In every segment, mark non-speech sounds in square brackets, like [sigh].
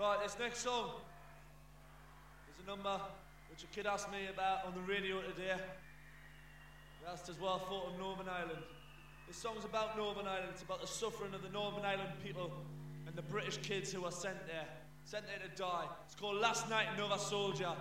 Right, this next song is a number which a kid asked me about on the radio today. He asked us what I thought of Northern Ireland. This song's about Northern Ireland. It's about the suffering of the Northern Ireland people and the British kids who are sent there, sent there to die. It's called Last Night Nova Soldier.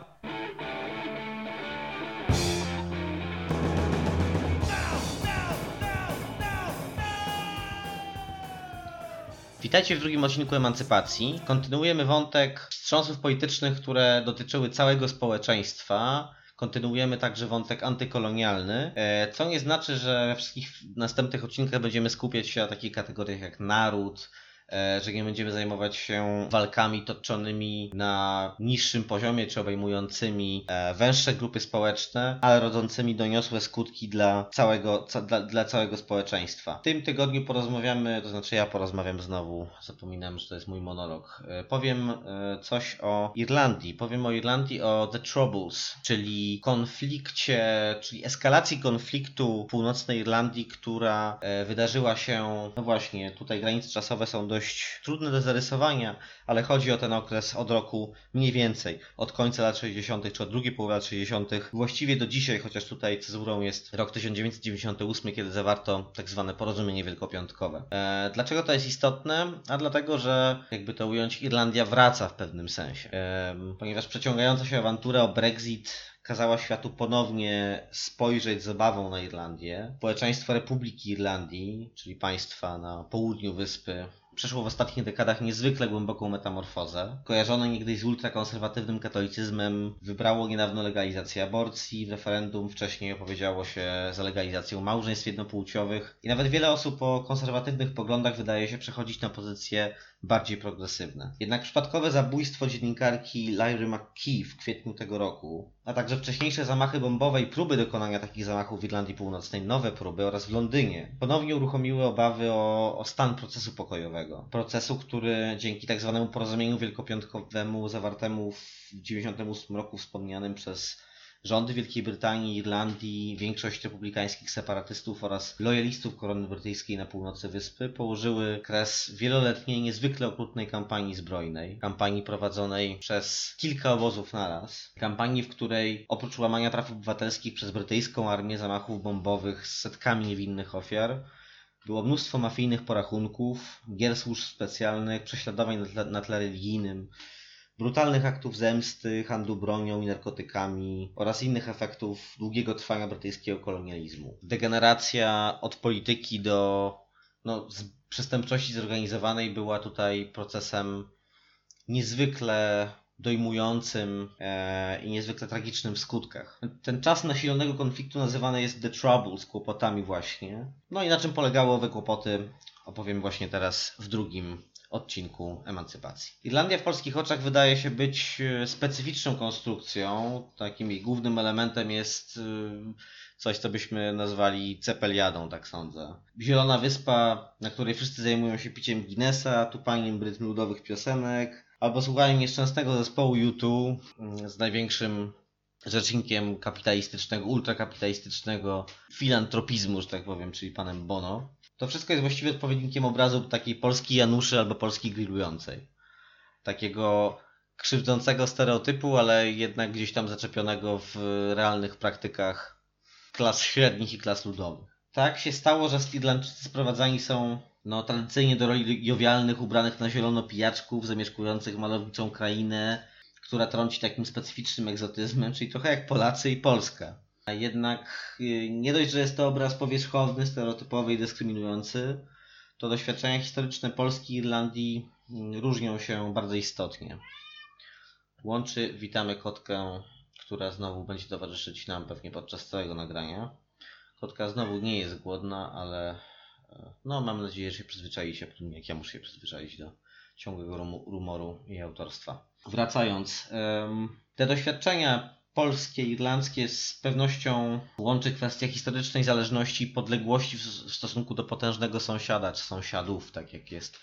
Witajcie w drugim odcinku Emancypacji. Kontynuujemy wątek wstrząsów politycznych, które dotyczyły całego społeczeństwa. Kontynuujemy także wątek antykolonialny, e, co nie znaczy, że we wszystkich następnych odcinkach będziemy skupiać się na takich kategoriach jak naród, że nie będziemy zajmować się walkami toczonymi na niższym poziomie, czy obejmującymi e, węższe grupy społeczne, ale rodzącymi doniosłe skutki dla całego, ca, dla, dla całego społeczeństwa. W tym tygodniu porozmawiamy, to znaczy ja porozmawiam znowu, zapominam, że to jest mój monolog. E, Powiem e, coś o Irlandii. Powiem o Irlandii, o The Troubles, czyli konflikcie, czyli eskalacji konfliktu północnej Irlandii, która e, wydarzyła się, no właśnie, tutaj granice czasowe są dość trudne do zarysowania, ale chodzi o ten okres od roku mniej więcej, od końca lat 60. czy od drugiej połowy lat 60. Właściwie do dzisiaj, chociaż tutaj cezurą jest rok 1998, kiedy zawarto tak zwane porozumienie wielkopiątkowe. E, dlaczego to jest istotne? A dlatego, że jakby to ująć, Irlandia wraca w pewnym sensie. E, ponieważ przeciągająca się awantura o Brexit kazała światu ponownie spojrzeć z obawą na Irlandię. Społeczeństwo Republiki Irlandii, czyli państwa na południu wyspy, przeszło w ostatnich dekadach niezwykle głęboką metamorfozę. Kojarzone niegdyś z ultrakonserwatywnym katolicyzmem, wybrało niedawno legalizację aborcji, w referendum wcześniej opowiedziało się za legalizacją małżeństw jednopłciowych i nawet wiele osób o konserwatywnych poglądach wydaje się przechodzić na pozycje bardziej progresywne. Jednak przypadkowe zabójstwo dziennikarki Lyry McKee w kwietniu tego roku, a także wcześniejsze zamachy bombowe i próby dokonania takich zamachów w Irlandii Północnej, nowe próby oraz w Londynie, ponownie uruchomiły obawy o, o stan procesu pokojowego. Procesu, który dzięki tak zwanemu porozumieniu wielkopiątkowemu zawartemu w 1998 roku wspomnianym przez rządy Wielkiej Brytanii, Irlandii, większość republikańskich separatystów oraz lojalistów korony brytyjskiej na północy wyspy położyły kres wieloletniej, niezwykle okrutnej kampanii zbrojnej. Kampanii prowadzonej przez kilka obozów naraz. Kampanii, w której oprócz łamania praw obywatelskich przez brytyjską armię, zamachów bombowych z setkami niewinnych ofiar, było mnóstwo mafijnych porachunków, gier służb specjalnych, prześladowań na tle, na tle religijnym, brutalnych aktów zemsty, handlu bronią i narkotykami oraz innych efektów długiego trwania brytyjskiego kolonializmu. Degeneracja od polityki do no, z przestępczości zorganizowanej była tutaj procesem niezwykle dojmującym e, i niezwykle tragicznym w skutkach. Ten czas nasilonego konfliktu nazywany jest The Trouble, z kłopotami właśnie. No i na czym polegały owe kłopoty opowiem właśnie teraz w drugim odcinku emancypacji. Irlandia w polskich oczach wydaje się być e, specyficzną konstrukcją. Takim jej głównym elementem jest e, coś, co byśmy nazwali cepeliadą, tak sądzę. Zielona wyspa, na której wszyscy zajmują się piciem Guinnessa, tupaniem rytm ludowych piosenek, albo słuchaniem nieszczęsnego zespołu U2 mm, z największym rzecznikiem kapitalistycznego, ultrakapitalistycznego filantropizmu, że tak powiem, czyli panem Bono. To wszystko jest właściwie odpowiednikiem obrazu takiej Polski Januszy albo Polski grillującej. Takiego krzywdzącego stereotypu, ale jednak gdzieś tam zaczepionego w realnych praktykach klas średnich i klas ludowych. Tak się stało, że Irlandczycy sprowadzani są no, tradycyjnie do roli jowialnych, ubranych na zielono pijaczków, zamieszkujących malowniczą krainę, która trąci takim specyficznym egzotyzmem, czyli trochę jak Polacy i Polska. Jednak y, nie dość, że jest to obraz powierzchowny, stereotypowy i dyskryminujący, to doświadczenia historyczne Polski i Irlandii mm, różnią się bardzo istotnie. Łączy, witamy kotkę, która znowu będzie towarzyszyć nam pewnie podczas całego nagrania. Kotka znowu nie jest głodna, ale e, no mam nadzieję, że się przyzwyczaicie, podobnie jak ja muszę się przyzwyczaić do ciągłego rumoru i autorstwa. Wracając, te doświadczenia polskie, irlandzkie z pewnością łączy kwestia historycznej zależności i podległości w, stosunku do potężnego sąsiada czy sąsiadów, tak jak jest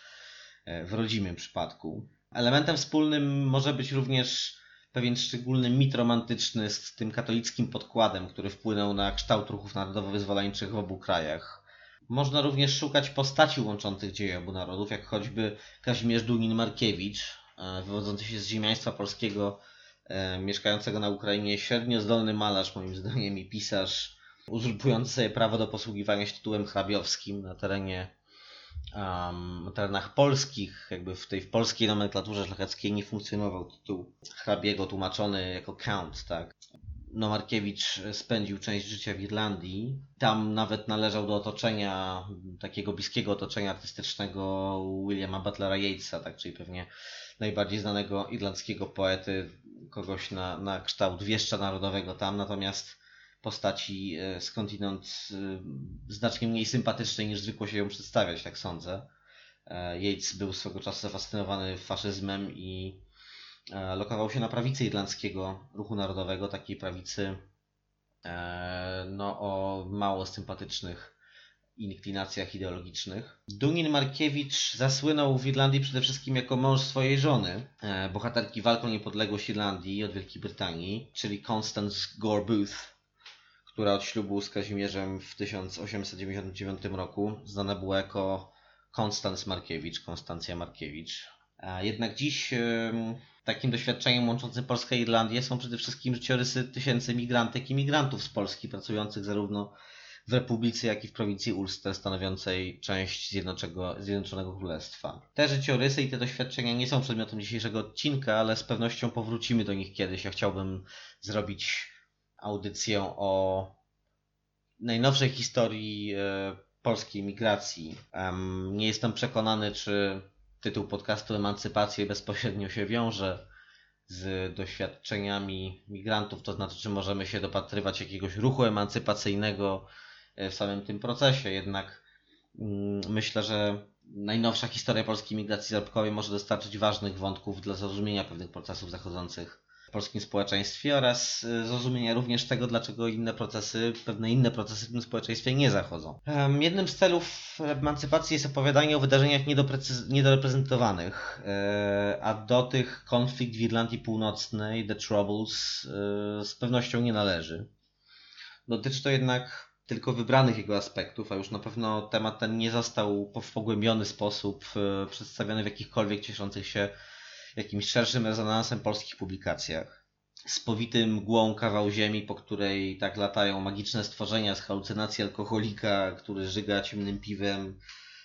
e, w rodzimym przypadku. Elementem wspólnym może być również pewien szczególny mit romantyczny z tym katolickim podkładem, który wpłynął na kształt ruchów narodowo-wyzwoleńczych w obu krajach. Można również szukać postaci łączących dzieje obu narodów, jak choćby Kazimierz Dunin-Markiewicz, e, wywodzący się z ziemiaństwa polskiego, mieszkającego na Ukrainie, średnio zdolny malarz moim zdaniem i pisarz, uzurpujący sobie prawo do posługiwania się tytułem hrabiowskim na terenie um, terenach polskich, jakby w tej w polskiej nomenklaturze szlacheckiej nie funkcjonował tytuł hrabiego tłumaczony jako count, tak. No Markiewicz spędził część życia w Irlandii. Tam nawet należał do otoczenia, takiego bliskiego otoczenia artystycznego Williama Butlera Yeatsa, tak, czyli pewnie najbardziej znanego irlandzkiego poety, kogoś na, na kształt wieszcza narodowego tam, natomiast postaci e, skądinąd e, znacznie mniej sympatycznej niż zwykło się ją przedstawiać, tak sądzę. E, Yates był swego czasu zafascynowany faszyzmem i lokował się na prawicy irlandzkiego ruchu narodowego, takiej prawicy no, o mało sympatycznych inklinacjach ideologicznych. Dunin Markiewicz zasłynął w Irlandii przede wszystkim jako mąż swojej żony, bohaterki walką o niepodległość Irlandii od Wielkiej Brytanii, czyli Constance Gore Booth, która od ślubu z Kazimierzem w 1899 roku znana była jako Konstanc Markiewicz, Konstancja Markiewicz. Jednak dziś takim doświadczeniem łączącym Polskę i Irlandię są przede wszystkim życiorysy tysięcy migrantek i migrantów z Polski, pracujących zarówno w Republice, jak i w prowincji Ulster, stanowiącej część Zjednoczonego, Królestwa. Te życiorysy i te doświadczenia nie są przedmiotem dzisiejszego odcinka, ale z pewnością powrócimy do nich kiedyś. Ja chciałbym zrobić audycję o najnowszej historii e, polskiej migracji. Nie jestem przekonany, czy tytuł podcastu Emancypacje bezpośrednio się wiąże z doświadczeniami migrantów, to znaczy, czy możemy się dopatrywać jakiegoś ruchu emancypacyjnego w samym tym procesie. Jednak mm, myślę, że najnowsza historia polskiej migracji zarobkowej może dostarczyć ważnych wątków dla zrozumienia pewnych procesów zachodzących polskim społeczeństwie oraz y, zrozumienia również tego, dlaczego inne procesy, pewne inne procesy w tym społeczeństwie nie zachodzą. Jednym z celów emancypacji jest opowiadanie o wydarzeniach niedoreprezentowanych, e, a do tych konflikt w Irlandii Północnej, The Troubles, e, z pewnością nie należy. Dotyczy to jednak tylko wybranych jego aspektów, a już na pewno temat ten nie został w pogłębiony sposób e, przedstawiony w jakichkolwiek cieszących się jakimś szerszym rezonansem polskich publikacjach. Spowity mgłą kawał ziemi, po której tak latają magiczne stworzenia z halucynacji alkoholika, który żyga ciemnym piwem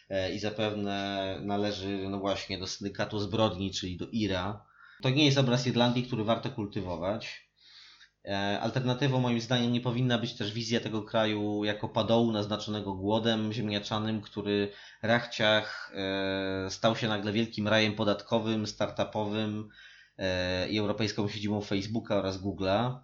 e, i zapewne należy no właśnie do syndykatu zbrodni, czyli do IRA. To nie jest obraz Irlandii, który warto kultywować. E, alternatywą moim zdaniem nie powinna być też wizja tego kraju jako padołu naznaczonego głodem ziemniaczanym, który rachciach e, stał się nagle wielkim rajem podatkowym, startupowym e, i europejską siedzibą Facebooka oraz Google'a.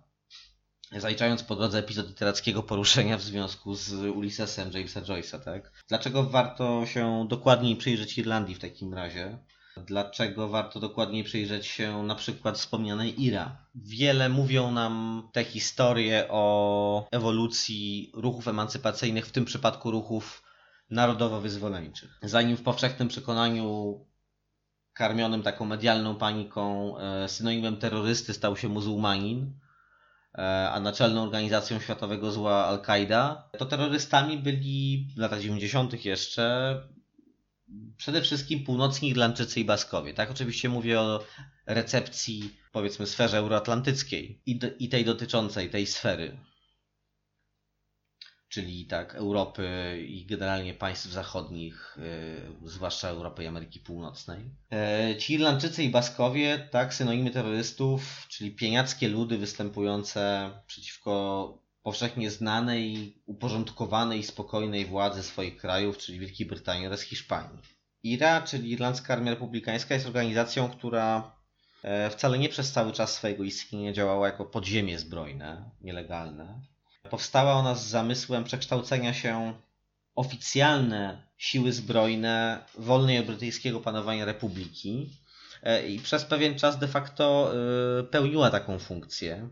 Zaliczając po drodze epizod literackiego poruszenia w związku z Ulyssesem Jamesa Joyce'a, tak? Dlaczego warto się dokładniej przyjrzeć Irlandii w takim razie? Dlaczego warto dokładniej przyjrzeć się na przykład wspomnianej Ira? Wiele mówią nam te historie o ewolucji ruchów emancypacyjnych, w tym przypadku ruchów narodowo-wyzwoleńczych. Zanim w powszechnym przekonaniu karmionym taką medialną paniką e, synonimem terrorysty stał się muzułmanin, e, a naczelną organizacją światowego zła Al-Kaida, to terrorystami byli w latach 90. jeszcze przede wszystkim północni Irlandczycy i Baskowie. Tak, oczywiście mówię o recepcji, powiedzmy, sferze euroatlantyckiej i, do, i tej dotyczącej tej sfery. Czyli tak, Europy i generalnie państw zachodnich, yy, zwłaszcza Europy i Ameryki Północnej. E, ci Irlandczycy i Baskowie, tak, synonimy terrorystów, czyli pieniackie ludy występujące przeciwko powszechnie znanej, uporządkowanej i spokojnej władzy swoich krajów, czyli Wielkiej Brytanii oraz Hiszpanii. IRA, czyli Irlandzka Armia Republikańska, jest organizacją, która e, wcale nie przez cały czas swojego istnienia działała jako podziemie zbrojne, nielegalne. Powstała ona z zamysłem przekształcenia się oficjalne siły zbrojne wolnej od brytyjskiego panowania republiki e, i przez pewien czas de facto e, pełniła taką funkcję.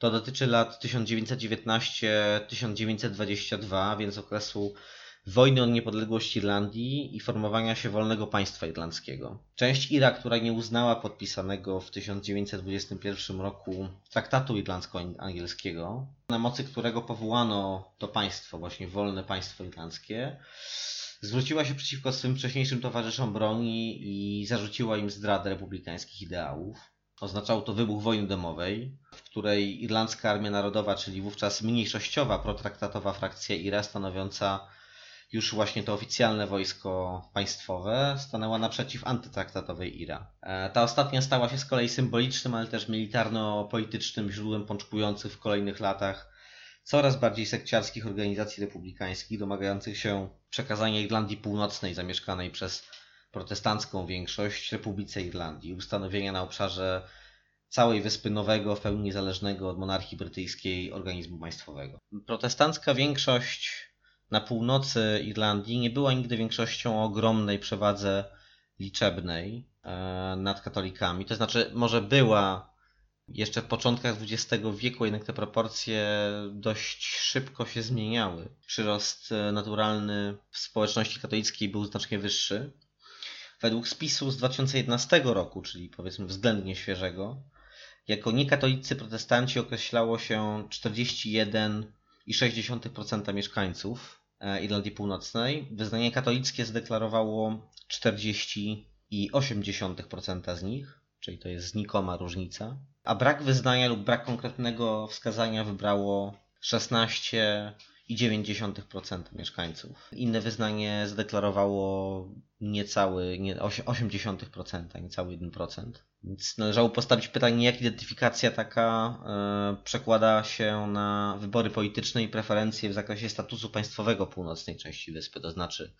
To dotyczy lat 1919-1922, więc okresu wojny o niepodległość Irlandii i formowania się wolnego państwa irlandzkiego. Część Ira, która nie uznała podpisanego w 1921 roku traktatu irlandzko-angielskiego, na mocy którego powołano to państwo, właśnie wolne państwo irlandzkie, zwróciła się przeciwko swym wcześniejszym towarzyszom broni i zarzuciła im zdradę republikańskich ideałów. Oznaczało to wybuch wojny domowej, w której Irlandzka Armia Narodowa, czyli wówczas mniejszościowa protraktatowa frakcja IRA stanowiąca już właśnie to oficjalne wojsko państwowe stanęła naprzeciw antytraktatowej IRA. E, ta ostatnia stała się z kolei symbolicznym, ale też militarno-politycznym źródłem pączkujących w kolejnych latach coraz bardziej sekciarskich organizacji republikańskich domagających się przekazania Irlandii Północnej zamieszkanej przez protestancką większość Republice Irlandii, ustanowienia na obszarze całej wyspy nowego, w pełni niezależnego od monarchii brytyjskiej organizmu państwowego. Protestancka większość na północy Irlandii nie była nigdy większością o ogromnej przewadze liczebnej e, nad katolikami. To znaczy, może była jeszcze w początkach XX wieku, jednak te proporcje dość szybko się zmieniały. Przyrost e, naturalny w społeczności katolickiej był znacznie wyższy. Według spisu z 2011 roku, czyli powiedzmy względnie świeżego, jako niekatolicy protestanci określało się 41,6% mieszkańców E, Irlandii Północnej. Wyznanie katolickie zadeklarowało 40,8% z nich, czyli to jest znikoma różnica. A brak wyznania lub brak konkretnego wskazania wybrało 16,9% mieszkańców. Inne wyznanie zadeklarowało niecały, nie, 0,8%, niecały 1%. Więc należało postawić pytanie, jak identyfikacja taka e, przekłada się na wybory polityczne i preferencje w zakresie statusu państwowego północnej części wyspy. To znaczy,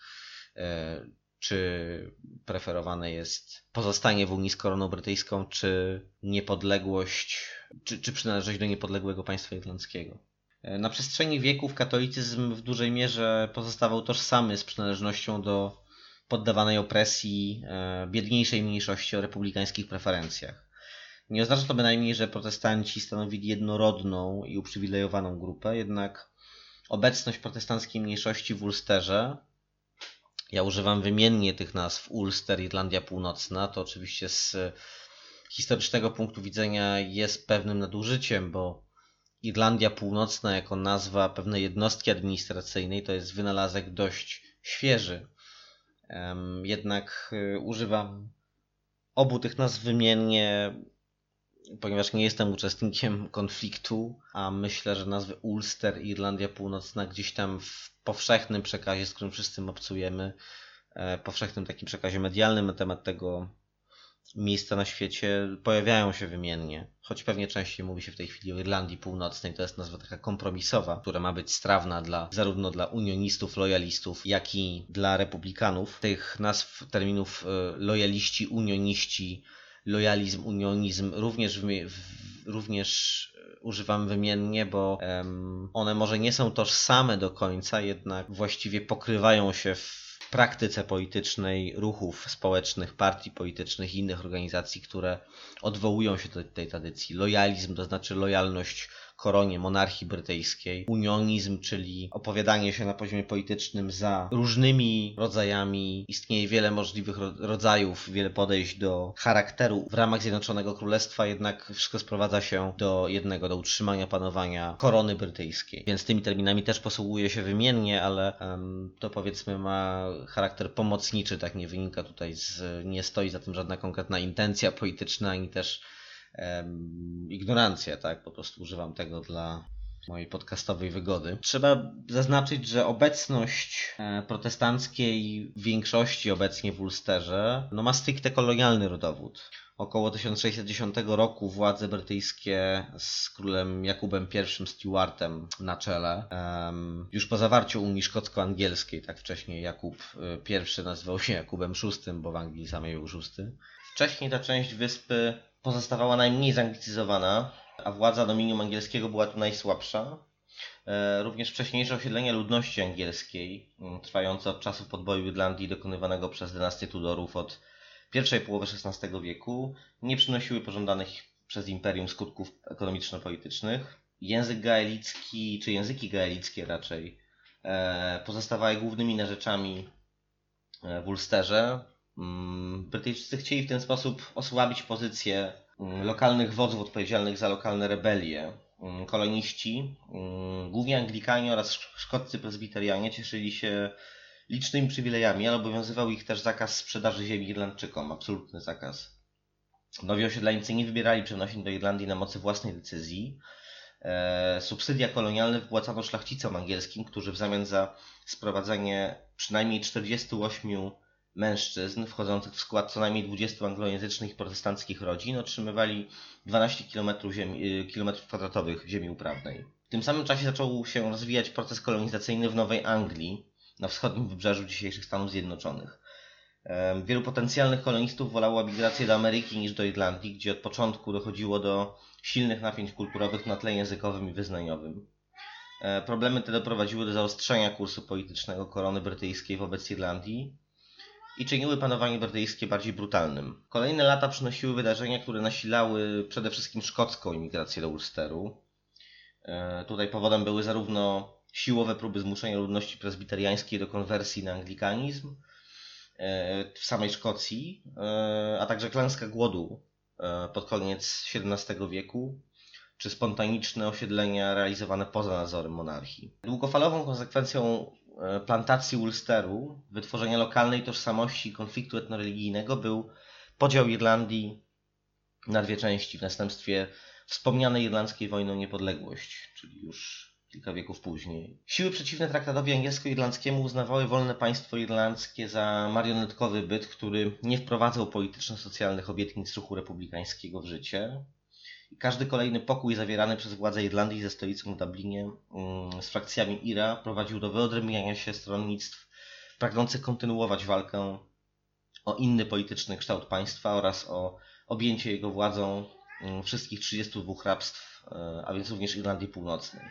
e, czy preferowane jest pozostanie w Unii z koroną brytyjską, czy niepodległość, czy, czy przynależność do niepodległego państwa irlandzkiego. E, na przestrzeni wieków katolicyzm w dużej mierze pozostawał tożsamy z przynależnością do poddawanej opresji e, biedniejszej mniejszości o republikańskich preferencjach. Nie oznacza to bynajmniej, że protestanci stanowili jednorodną i uprzywilejowaną grupę, jednak obecność protestanckiej mniejszości w Ulsterze, ja używam wymiennie tych nazw Ulster, Irlandia Północna, to oczywiście z historycznego punktu widzenia jest pewnym nadużyciem, bo Irlandia Północna jako nazwa pewnej jednostki administracyjnej to jest wynalazek dość świeży. Jednak y, używam obu tych nazw wymiennie, ponieważ nie jestem uczestnikiem [laughs] konfliktu, a myślę, że nazwy Ulster i Irlandia Północna gdzieś tam w powszechnym przekazie, z którym wszyscy obcujemy, e, powszechnym takim przekazie medialnym na temat tego miejsca na świecie pojawiają się wymiennie. Choć pewnie częściej mówi się w tej chwili o Irlandii Północnej, to jest nazwa taka kompromisowa, która ma być strawna dla, zarówno dla unionistów, lojalistów, jak i dla republikanów. Tych nazw, terminów e, lojaliści, unioniści, lojalizm, unionizm również, w, również używam wymiennie, bo one może nie są tożsame do końca, jednak właściwie pokrywają się w praktyce politycznej ruchów społecznych, partii politycznych i innych organizacji, które odwołują się do tej tradycji. Lojalizm to znaczy lojalność koronie monarchii brytyjskiej. Unionizm, czyli opowiadanie się na poziomie politycznym za różnymi rodzajami. Istnieje wiele możliwych rodzajów, wiele podejść do charakteru w ramach Zjednoczonego Królestwa, jednak wszystko sprowadza się do jednego, do utrzymania panowania korony brytyjskiej. Więc tymi terminami też posługuje się wymiennie, ale um, to powiedzmy ma charakter pomocniczy, tak nie wynika tutaj z, nie stoi za tym żadna konkretna intencja polityczna, ani też ignorancja, tak? Po prostu używam tego dla mojej podcastowej wygody. Trzeba zaznaczyć, że obecność e, protestanckiej większości obecnie w Ulsterze no ma stricte kolonialny rodowód. Około 1610 roku władze brytyjskie z królem Jakubem I Stuartem na czele, już po zawarciu Unii Szkocko-Angielskiej, tak wcześniej Jakub e, I nazywał się Jakubem VI, bo w Anglii samej był VI. Wcześniej ta część wyspy pozostawała najmniej zanglicyzowana, a władza dominium angielskiego była tu najsłabsza. E, również wcześniejsze osiedlenia ludności angielskiej, mm, trwające od czasów podboju Irlandii dokonywanego przez dynastię Tudorów od pierwszej połowy XVI wieku, nie przynosiły pożądanych przez imperium skutków ekonomiczno-politycznych. Język gaelicki, czy języki gaelickie raczej, e, pozostawały głównymi narzeczami e, w Ulsterze, Brytyjczycy chcieli w ten sposób osłabić pozycję mm, lokalnych wodzów odpowiedzialnych za lokalne rebelie. Mm, koloniści, głównie Anglikanie oraz szkoccy prezbiterianie cieszyli się licznymi przywilejami, ale obowiązywał ich też zakaz sprzedaży ziemi Irlandczykom, absolutny zakaz. Nowi osiedleńcy nie wybierali przenosin do Irlandii na mocy własnej decyzji. E, subsydia kolonialne wypłacano szlachcicom angielskim, którzy w zamian za sprowadzenie przynajmniej 48 mężczyzn wchodzących w skład co najmniej 20 anglojęzycznych protestanckich rodzin otrzymywali 12 km, ziemi, km kwadratowych ziemi uprawnej. W tym samym czasie zaczął się rozwijać proces kolonizacyjny w Nowej Anglii, na wschodnim wybrzeżu dzisiejszych Stanów Zjednoczonych. Wielu potencjalnych kolonistów wolało migrację do Ameryki niż do Irlandii, gdzie od początku dochodziło do silnych napięć kulturowych na tle językowym i wyznaniowym. E, problemy te doprowadziły do zaostrzenia kursu politycznego korony brytyjskiej wobec Irlandii i czyniły panowanie brytyjskie bardziej brutalnym. Kolejne lata przynosiły wydarzenia, które nasilały przede wszystkim szkocką imigrację do Ulsteru. E, tutaj powodem były zarówno siłowe próby zmuszenia ludności prezbiteriańskiej do konwersji na anglikanizm e, w samej Szkocji, e, a także klęska głodu pod koniec XVII wieku, czy spontaniczne osiedlenia realizowane poza nadzorem monarchii. Długofalową konsekwencją plantacji Ulsteru, wytworzenia lokalnej tożsamości i konfliktu etnoreligijnego był podział Irlandii na dwie części w następstwie wspomnianej irlandzkiej wojny o niepodległość, czyli już kilka wieków później. Siły przeciwne traktatowi angielsko-irlandzkiemu uznawały wolne państwo irlandzkie za marionetkowy byt, który nie wprowadzał polityczno-socjalnych obietnic ruchu republikańskiego w życie. Każdy kolejny pokój zawierany przez władze Irlandii ze stolicą w Dublinie mm, z frakcjami IRA prowadził do wyodrębniania się stronnictw pragnących kontynuować walkę o inny polityczny kształt państwa oraz o objęcie jego władzą mm, wszystkich 32 hrabstw, e, a więc również Irlandii Północnej.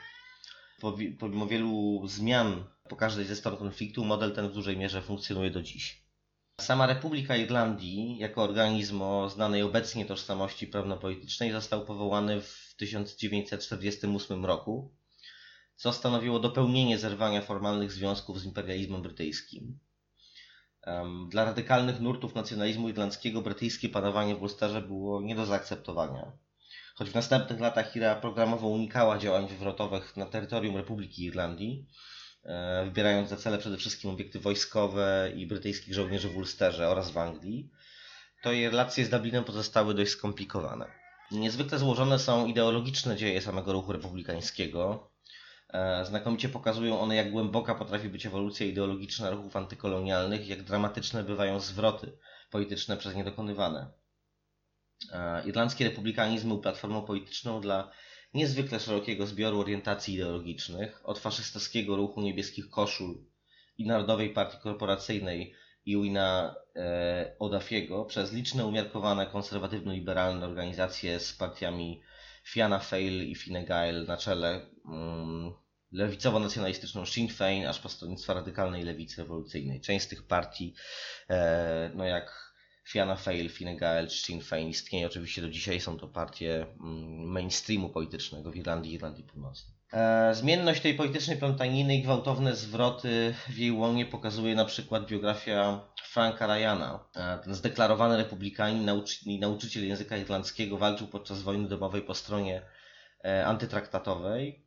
Pomimo wielu zmian po każdej ze stron konfliktu, model ten w dużej mierze funkcjonuje do dziś. Sama Republika Irlandii, jako organizm o znanej obecnie tożsamości prawno-politycznej, został powołany w 1948 roku, co stanowiło dopełnienie zerwania formalnych związków z imperializmem brytyjskim. Dla radykalnych nurtów nacjonalizmu irlandzkiego brytyjskie panowanie w Ulsterze było nie do zaakceptowania. Choć w następnych latach IRA programowo unikała działań wywrotowych na terytorium Republiki Irlandii, wybierając za cele przede wszystkim obiekty wojskowe i brytyjskich żołnierzy w Ulsterze oraz w Anglii, to jej relacje z Dublinem pozostały dość skomplikowane. Niezwykle złożone są ideologiczne dzieje samego ruchu republikańskiego, E, znakomicie pokazują one, jak głęboka potrafi być ewolucja ideologiczna ruchów antykolonialnych, jak dramatyczne bywają zwroty polityczne przez nie dokonywane. E, irlandzki republikanizm był platformą polityczną dla niezwykle szerokiego zbioru orientacji ideologicznych, od faszystowskiego ruchu niebieskich koszul i Narodowej Partii Korporacyjnej Ewina e, Odafiego, przez liczne umiarkowane konserwatywno-liberalne organizacje z partiami Fianna Fail i Fine Gael na czele um, lewicowo-nacjonalistyczną Sinn Féin, aż po stronnictwo radykalnej lewicy rewolucyjnej. Część z tych partii, e, no jak Fianna Fail, Fine Gael Sinn Féin istnieje oczywiście do dzisiaj, są to partie um, mainstreamu politycznego w Irlandii i Irlandii Północnej. E, zmienność tej politycznej plątaniny i gwałtowne zwroty w jej łonie pokazuje na przykład biografia Franka Ryana. E, ten zdeklarowany republikanin nauczy, nauczyciel języka irlandzkiego walczył podczas wojny domowej po stronie e, antytraktatowej,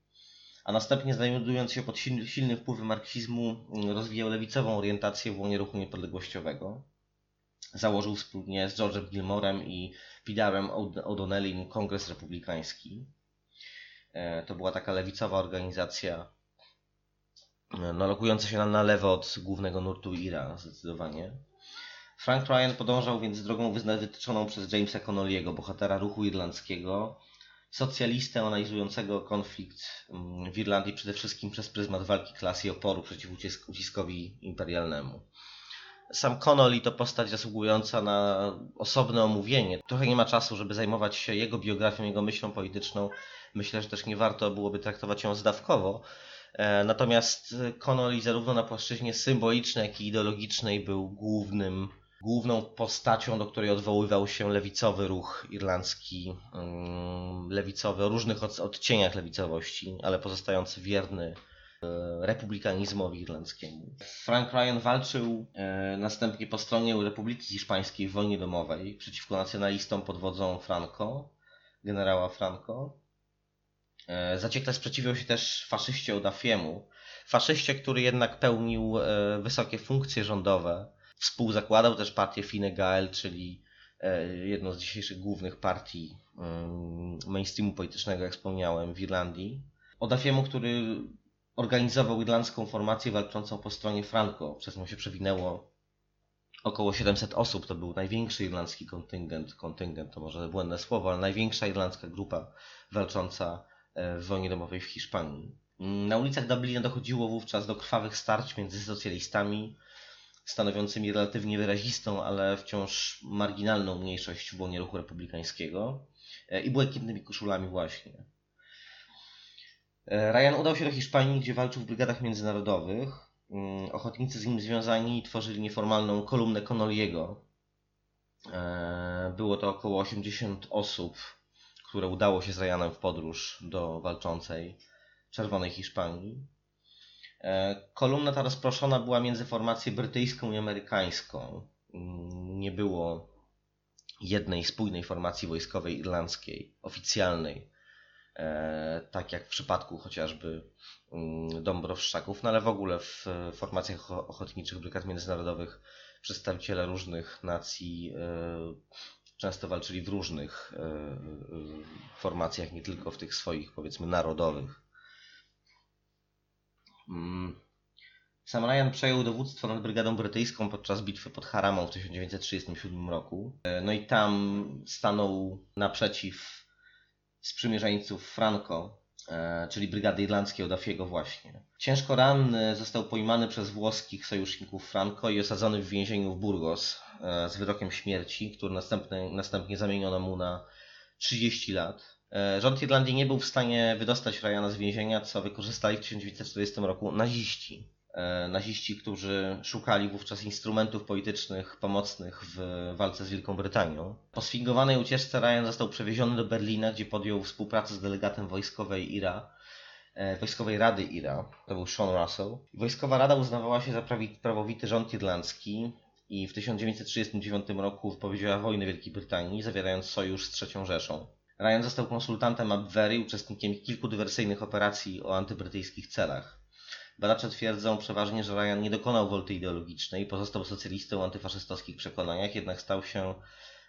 a następnie znajdując się pod silnym wpływem marksizmu rozwijał lewicową orientację w łonie ruchu niepodległościowego. Założył wspólnie z George'em Gilmorem i Peterem O'Donnellim Kongres Republikański. E, to była taka lewicowa organizacja, e, no, lokująca się na, lewo od głównego nurtu IRA, zdecydowanie. Frank Ryan podążał więc drogą wytyczoną przez Jamesa Connolly'ego, bohatera ruchu irlandzkiego, socjalistę analizującego konflikt mm, w Irlandii przede wszystkim przez pryzmat walki klas i oporu przeciw uciskowi imperialnemu. Sam Connolly to postać zasługująca na osobne omówienie. Trochę nie ma czasu, żeby zajmować się jego biografią, jego myślą polityczną, myślę, że też nie warto byłoby traktować ją zdawkowo. E, natomiast Connolly zarówno na płaszczyźnie symbolicznej, jak i ideologicznej był głównym, główną postacią, do której odwoływał się lewicowy ruch irlandzki, mm, lewicowy o różnych odcieniach lewicowości, ale pozostający wierny republikanizmowi irlandzkiemu. Frank Ryan walczył e, następnie po stronie Republiki Hiszpańskiej w wojnie domowej przeciwko nacjonalistom pod wodzą Franco, generała Franco. E, zaciekle sprzeciwiał się też faszyście Odafiemu, faszyście, który jednak pełnił e, wysokie funkcje rządowe. Współzakładał też partię Fine Gael, czyli e, jedną z dzisiejszych głównych partii mainstreamu politycznego, jak wspomniałem, w Irlandii. Odafiemu, który organizował irlandzką formację walczącą po stronie Franco, przez nią się przewinęło około 700 osób. To był największy irlandzki kontyngent. Kontyngent to może błędne słowo, ale największa irlandzka grupa walcząca e, w wojnie domowej w Hiszpanii. Na ulicach Dublina dochodziło wówczas do krwawych starć między socjalistami, stanowiącymi relatywnie wyrazistą, ale wciąż marginalną mniejszość w ruchu republikańskiego e, i błękitnymi koszulami właśnie. E, Ryan udał się do Hiszpanii, gdzie walczył w brygadach międzynarodowych. Mm, Ochotnicy z nim związani tworzyli nieformalną kolumnę Connolly'ego. E, Było to około 80 osób, które udało się z Ryanem w podróż do walczącej Czerwonej Hiszpanii. E, Kolumna ta rozproszona była między formację brytyjską i amerykańską. Mm, Nie było jednej spójnej formacji wojskowej irlandzkiej, oficjalnej, tak jak w przypadku chociażby mm, Dąbrowszczaków, no ale w ogóle w e, formacjach ocho- ochotniczych brygad międzynarodowych przedstawiciele różnych nacji e, często walczyli w różnych e, e, formacjach, nie tylko w tych swoich, powiedzmy, narodowych. Mm. Sam Ryan przejął dowództwo nad brygadą brytyjską podczas bitwy pod Haramą w 1937 roku. E, No i tam stanął naprzeciw sprzymierzeńców Franco, e, czyli brygady irlandzkiej Odafiego właśnie. Ciężko ranny został pojmany przez włoskich sojuszników Franco i osadzony w więzieniu w Burgos e, z wyrokiem śmierci, który następnie, zamieniono mu na 30 lat. E, Rząd Irlandii nie był w stanie wydostać Ryana z więzienia, co wykorzystali w 1940 roku naziści. E, Naziści, którzy szukali wówczas instrumentów politycznych pomocnych w walce z Wielką Brytanią. Po sfingowanej ucieczce Ryan został przewieziony do Berlina, gdzie podjął współpracę z delegatem wojskowej IRA, e, Wojskowej Rady IRA, to był Sean Russell. Wojskowa Rada uznawała się za prawowity rząd irlandzki i w 1939 roku wypowiedziała wojnę Wielkiej Brytanii, zawierając sojusz z III Rzeszą. Ryan został konsultantem Abwehry, uczestnikiem kilku dywersyjnych operacji o antybrytyjskich celach. Badacze twierdzą przeważnie, że Ryan nie dokonał wolty ideologicznej, pozostał socjalistą o antyfaszystowskich przekonaniach, jednak stał się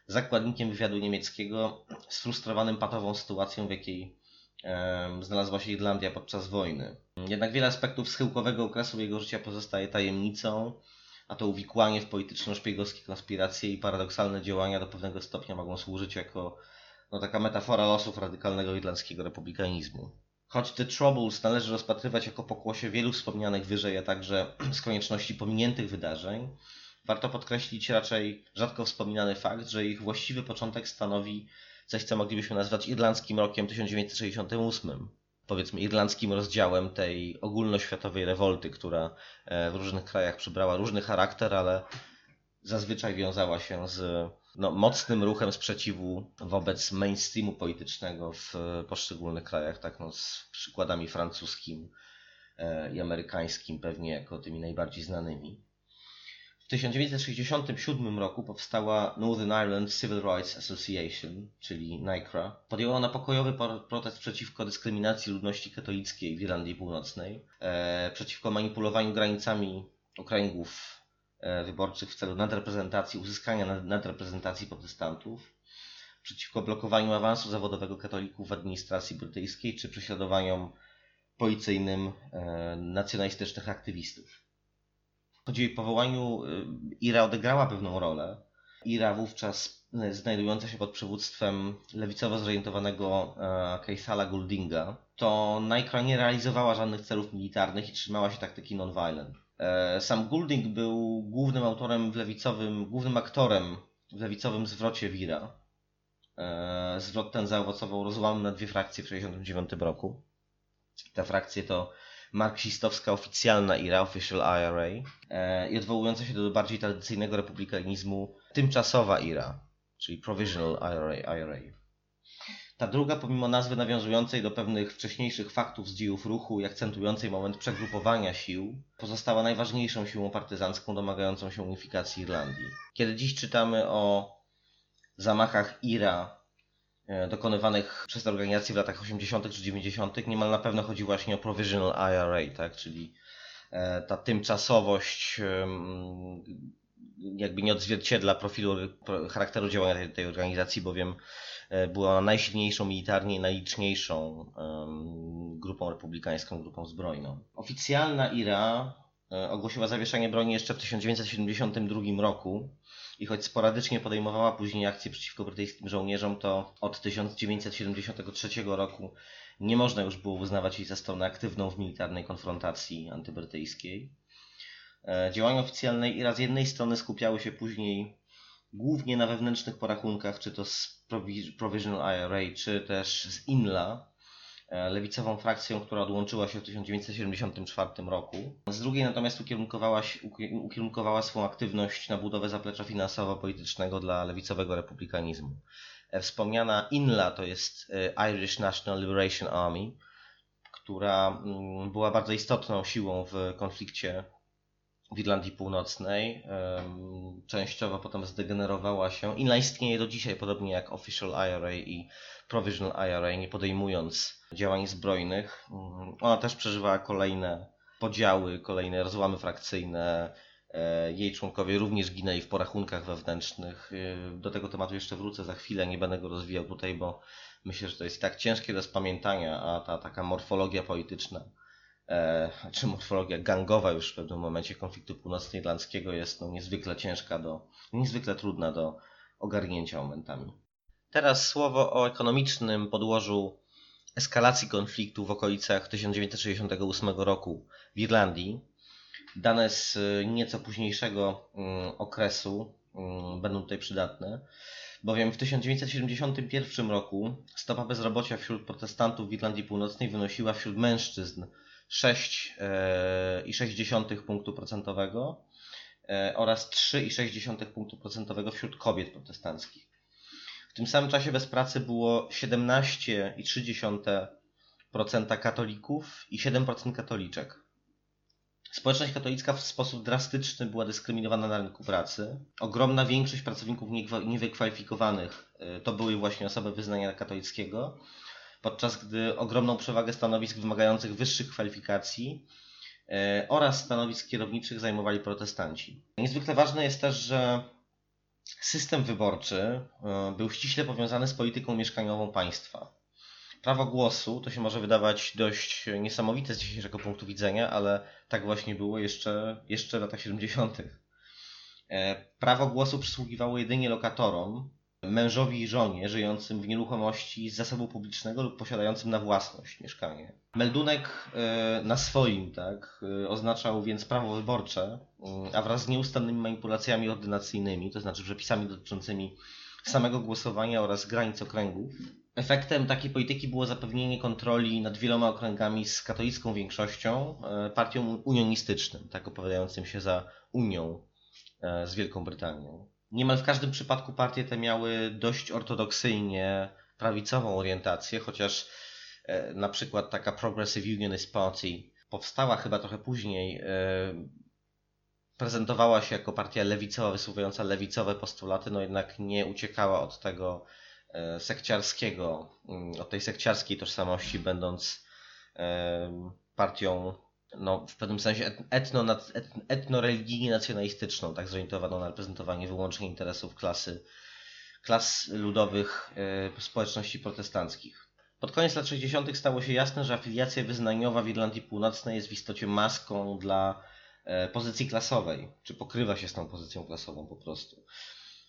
zakładnikiem wywiadu niemieckiego, sfrustrowanym patową sytuacją, w jakiej em, znalazła się Irlandia podczas wojny. Jednak wiele aspektów schyłkowego okresu jego życia pozostaje tajemnicą, a to uwikłanie w polityczno-szpiegowskie konspiracje i paradoksalne działania do pewnego stopnia mogą służyć jako no, taka metafora losów radykalnego irlandzkiego republikanizmu. Choć The Troubles należy rozpatrywać jako pokłosie wielu wspomnianych wyżej, a także [clears throat] z konieczności pominiętych wydarzeń, warto podkreślić raczej rzadko wspominany fakt, że ich właściwy początek stanowi coś, co moglibyśmy nazwać irlandzkim rokiem 1968. Powiedzmy irlandzkim rozdziałem tej ogólnoświatowej rewolty, która e, w różnych krajach przybrała różny charakter, ale zazwyczaj wiązała się z no, mocnym ruchem sprzeciwu wobec mainstreamu politycznego w poszczególnych krajach, tak no, z przykładami francuskim e, i amerykańskim pewnie jako tymi najbardziej znanymi. W 1967 roku powstała Northern Ireland Civil Rights Association, czyli NICRA. Podjęła ona pokojowy protest przeciwko dyskryminacji ludności katolickiej w Irlandii Północnej, e, przeciwko manipulowaniu granicami okręgów wyborczych w celu nadreprezentacji, uzyskania nad- nadreprezentacji protestantów, przeciwko blokowaniu awansu zawodowego katolików w administracji brytyjskiej czy prześladowaniom policyjnym e, nacjonalistycznych aktywistów. Choć jej powołaniu y, Ira odegrała pewną rolę. Ira wówczas znajdująca się pod przywództwem lewicowo zorientowanego e, Keithala Gouldinga, to Nykra nie realizowała żadnych celów militarnych i trzymała się taktyki non-violent. E, Sam Goulding był głównym autorem w lewicowym, głównym aktorem w lewicowym zwrocie Wira. E, Zwrot ten zaowocował rozłamem na dwie frakcje w 1969 roku. Te frakcje to marksistowska oficjalna IRA, Official IRA, e, i odwołująca się do bardziej tradycyjnego republikanizmu tymczasowa IRA, czyli Provisional IRA. IRA. Ta druga, pomimo nazwy nawiązującej do pewnych wcześniejszych faktów z dziejów ruchu i akcentującej moment przegrupowania sił, pozostała najważniejszą siłą partyzancką domagającą się unifikacji Irlandii. Kiedy dziś czytamy o zamachach IRA e, dokonywanych przez te organizacje w latach 80. czy 90., niemal na pewno chodzi właśnie o Provisional IRA, tak? czyli e, ta tymczasowość jakby nie odzwierciedla profilu, charakteru działania tej, tej organizacji, bowiem e, była najsilniejszą militarnie, najliczniejszą grupą republikańską, grupą zbrojną. Oficjalna IRA e, ogłosiła zawieszenie broni jeszcze w 1972 roku i choć sporadycznie podejmowała później akcje przeciwko brytyjskim żołnierzom, to od 1973 roku nie można już było uznawać jej za stronę aktywną w militarnej konfrontacji antybrytyjskiej. E, działania oficjalne IRA z jednej strony skupiały się później głównie na wewnętrznych porachunkach, czy to z Provisional IRA, czy też z INLA, e, lewicową frakcją, która odłączyła się w 1974 roku. Z drugiej natomiast ukierunkowała, ukierunkowała swą aktywność na budowę zaplecza finansowo-politycznego dla lewicowego republikanizmu. E, wspomniana INLA to jest Irish National Liberation Army, która mm, była bardzo istotną siłą w konflikcie w Irlandii Północnej. Częściowo potem zdegenerowała się i istnieje do dzisiaj, podobnie jak Official IRA i Provisional IRA, nie podejmując działań zbrojnych. Mm, ona też przeżywała kolejne podziały, kolejne rozłamy frakcyjne. E, jej członkowie również ginęli w porachunkach wewnętrznych. E, do tego tematu jeszcze wrócę za chwilę, nie będę go rozwijał tutaj, bo myślę, że to jest tak ciężkie do spamiętania, a ta taka morfologia polityczna czy morfologia gangowa już w pewnym momencie konfliktu północnoirlandzkiego jest no, niezwykle ciężka do, niezwykle trudna do ogarnięcia momentami. Teraz słowo o ekonomicznym podłożu eskalacji konfliktu w okolicach 1968 roku w Irlandii. Dane z nieco późniejszego mm, okresu mm, będą tutaj przydatne, bowiem w 1971 roku stopa bezrobocia wśród protestantów w Irlandii Północnej wynosiła wśród mężczyzn 6,6 e, punktu procentowego e, oraz 3,6 punktu procentowego wśród kobiet protestanckich. W tym samym czasie bez pracy było 17,3% katolików i 7% katoliczek. Społeczność katolicka w sposób drastyczny była dyskryminowana na rynku pracy. Ogromna większość pracowników niewykwalifikowanych e, to były właśnie osoby wyznania katolickiego, podczas gdy ogromną przewagę stanowisk wymagających wyższych kwalifikacji e, oraz stanowisk kierowniczych zajmowali protestanci. Niezwykle ważne jest też, że system wyborczy e, był ściśle powiązany z polityką mieszkaniową państwa. Prawo głosu to się może wydawać dość niesamowite z dzisiejszego punktu widzenia, ale tak właśnie było jeszcze, jeszcze w latach 70. E, prawo głosu przysługiwało jedynie lokatorom, mężowi i żonie żyjącym w nieruchomości z zasobu publicznego lub posiadającym na własność mieszkanie. Meldunek e, na swoim, tak, e, oznaczał więc prawo wyborcze, mm, a wraz z nieustannymi manipulacjami ordynacyjnymi, to znaczy przepisami dotyczącymi samego głosowania oraz granic okręgów. Efektem takiej polityki było zapewnienie kontroli nad wieloma okręgami z katolicką większością, e, partią unionistycznym, tak opowiadającym się za Unią z Wielką Brytanią. Niemal w każdym przypadku partie te miały dość ortodoksyjnie prawicową orientację, chociaż e, na przykład taka Progressive Unionist Party powstała chyba trochę później, e, prezentowała się jako partia lewicowa, wysuwająca lewicowe postulaty, no jednak nie uciekała od tego e, sekciarskiego, mm, od tej sekciarskiej tożsamości, będąc partią no, w pewnym sensie etno, etnoreligijnie nacjonalistyczną, tak zorientowaną na reprezentowanie wyłącznie interesów klasy, klas ludowych e, społeczności protestanckich. Pod koniec lat 60. stało się jasne, że afiliacja wyznaniowa w Irlandii Północnej jest w istocie maską dla e, pozycji klasowej, czy pokrywa się z tą pozycją klasową po prostu.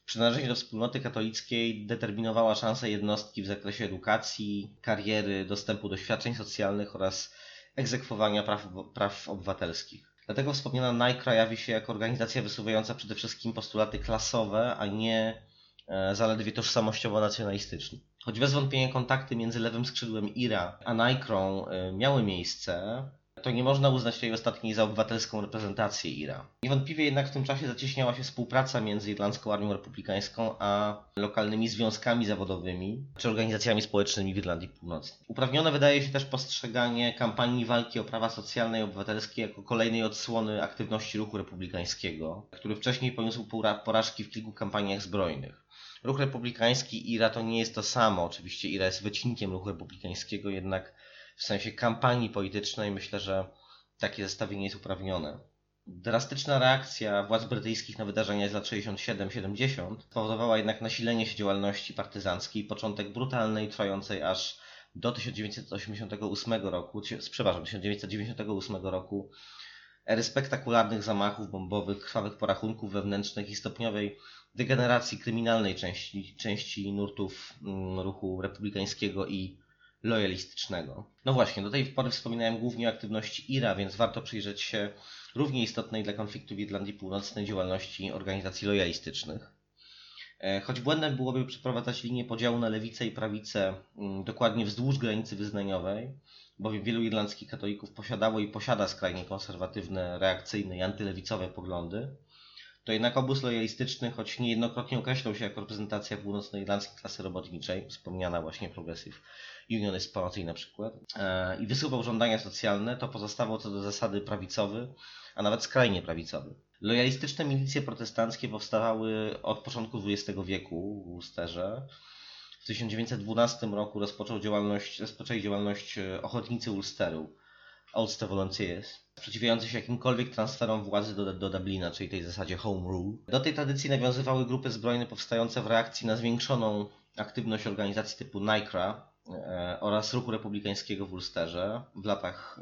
Przynależenie do wspólnoty katolickiej determinowała szanse jednostki w zakresie edukacji, kariery, dostępu do świadczeń socjalnych oraz egzekwowania praw, praw obywatelskich. Dlatego wspomniana NICRA jawi się jako organizacja wysuwająca przede wszystkim postulaty klasowe, a nie e, zaledwie tożsamościowo-nacjonalistyczne. Choć bez wątpienia kontakty między lewym skrzydłem IRA a NICRą e, miały miejsce, to nie można uznać tej ostatniej za obywatelską reprezentację IRA. Niewątpliwie jednak w tym czasie zacieśniała się współpraca między Irlandzką Armią Republikańską a lokalnymi związkami zawodowymi czy organizacjami społecznymi w Irlandii Północnej. Uprawnione wydaje się też postrzeganie kampanii walki o prawa socjalne i obywatelskie jako kolejnej odsłony aktywności ruchu republikańskiego, który wcześniej poniósł porażki w kilku kampaniach zbrojnych. Ruch republikański IRA to nie jest to samo. Oczywiście IRA jest wycinkiem ruchu republikańskiego, jednak w sensie kampanii politycznej myślę, że takie zestawienie jest uprawnione. Drastyczna reakcja władz brytyjskich na wydarzenia z lat 67-70 spowodowała jednak nasilenie się działalności partyzanckiej początek brutalnej, trwającej aż do 1988 roku, przepraszam, 1998 roku ery spektakularnych zamachów bombowych, krwawych porachunków wewnętrznych i stopniowej degeneracji kryminalnej części, części nurtów mm, ruchu republikańskiego i lojalistycznego. No właśnie, do tej pory wspominałem głównie o aktywności IRA, więc warto przyjrzeć się równie istotnej dla konfliktu w Irlandii Północnej działalności organizacji lojalistycznych. E, choć błędem byłoby przeprowadzać linię podziału na lewicę i prawicę mm, dokładnie wzdłuż granicy wyznaniowej, bowiem wielu irlandzkich katolików posiadało i posiada skrajnie konserwatywne, reakcyjne i antylewicowe poglądy, to jednak obóz lojalistyczny, choć niejednokrotnie określał się jako reprezentacja północnoirlandzkiej klasy robotniczej, wspomniana właśnie Progressive Unionist Party na przykład, e, i wysuwał żądania socjalne, to pozostawał co do zasady prawicowy, a nawet skrajnie prawicowy. Lojalistyczne milicje protestanckie powstawały od początku XX wieku w Ulsterze. W 1912 roku rozpoczął działalność, rozpoczęli działalność e, ochotnicy Ulsteru, Ulster Volunteers, sprzeciwiający się jakimkolwiek transferom władzy do, do Dublina, czyli tej zasadzie Home Rule. Do tej tradycji nawiązywały grupy zbrojne powstające w reakcji na zwiększoną aktywność organizacji typu NICRA oraz ruchu republikańskiego w Ulsterze w latach,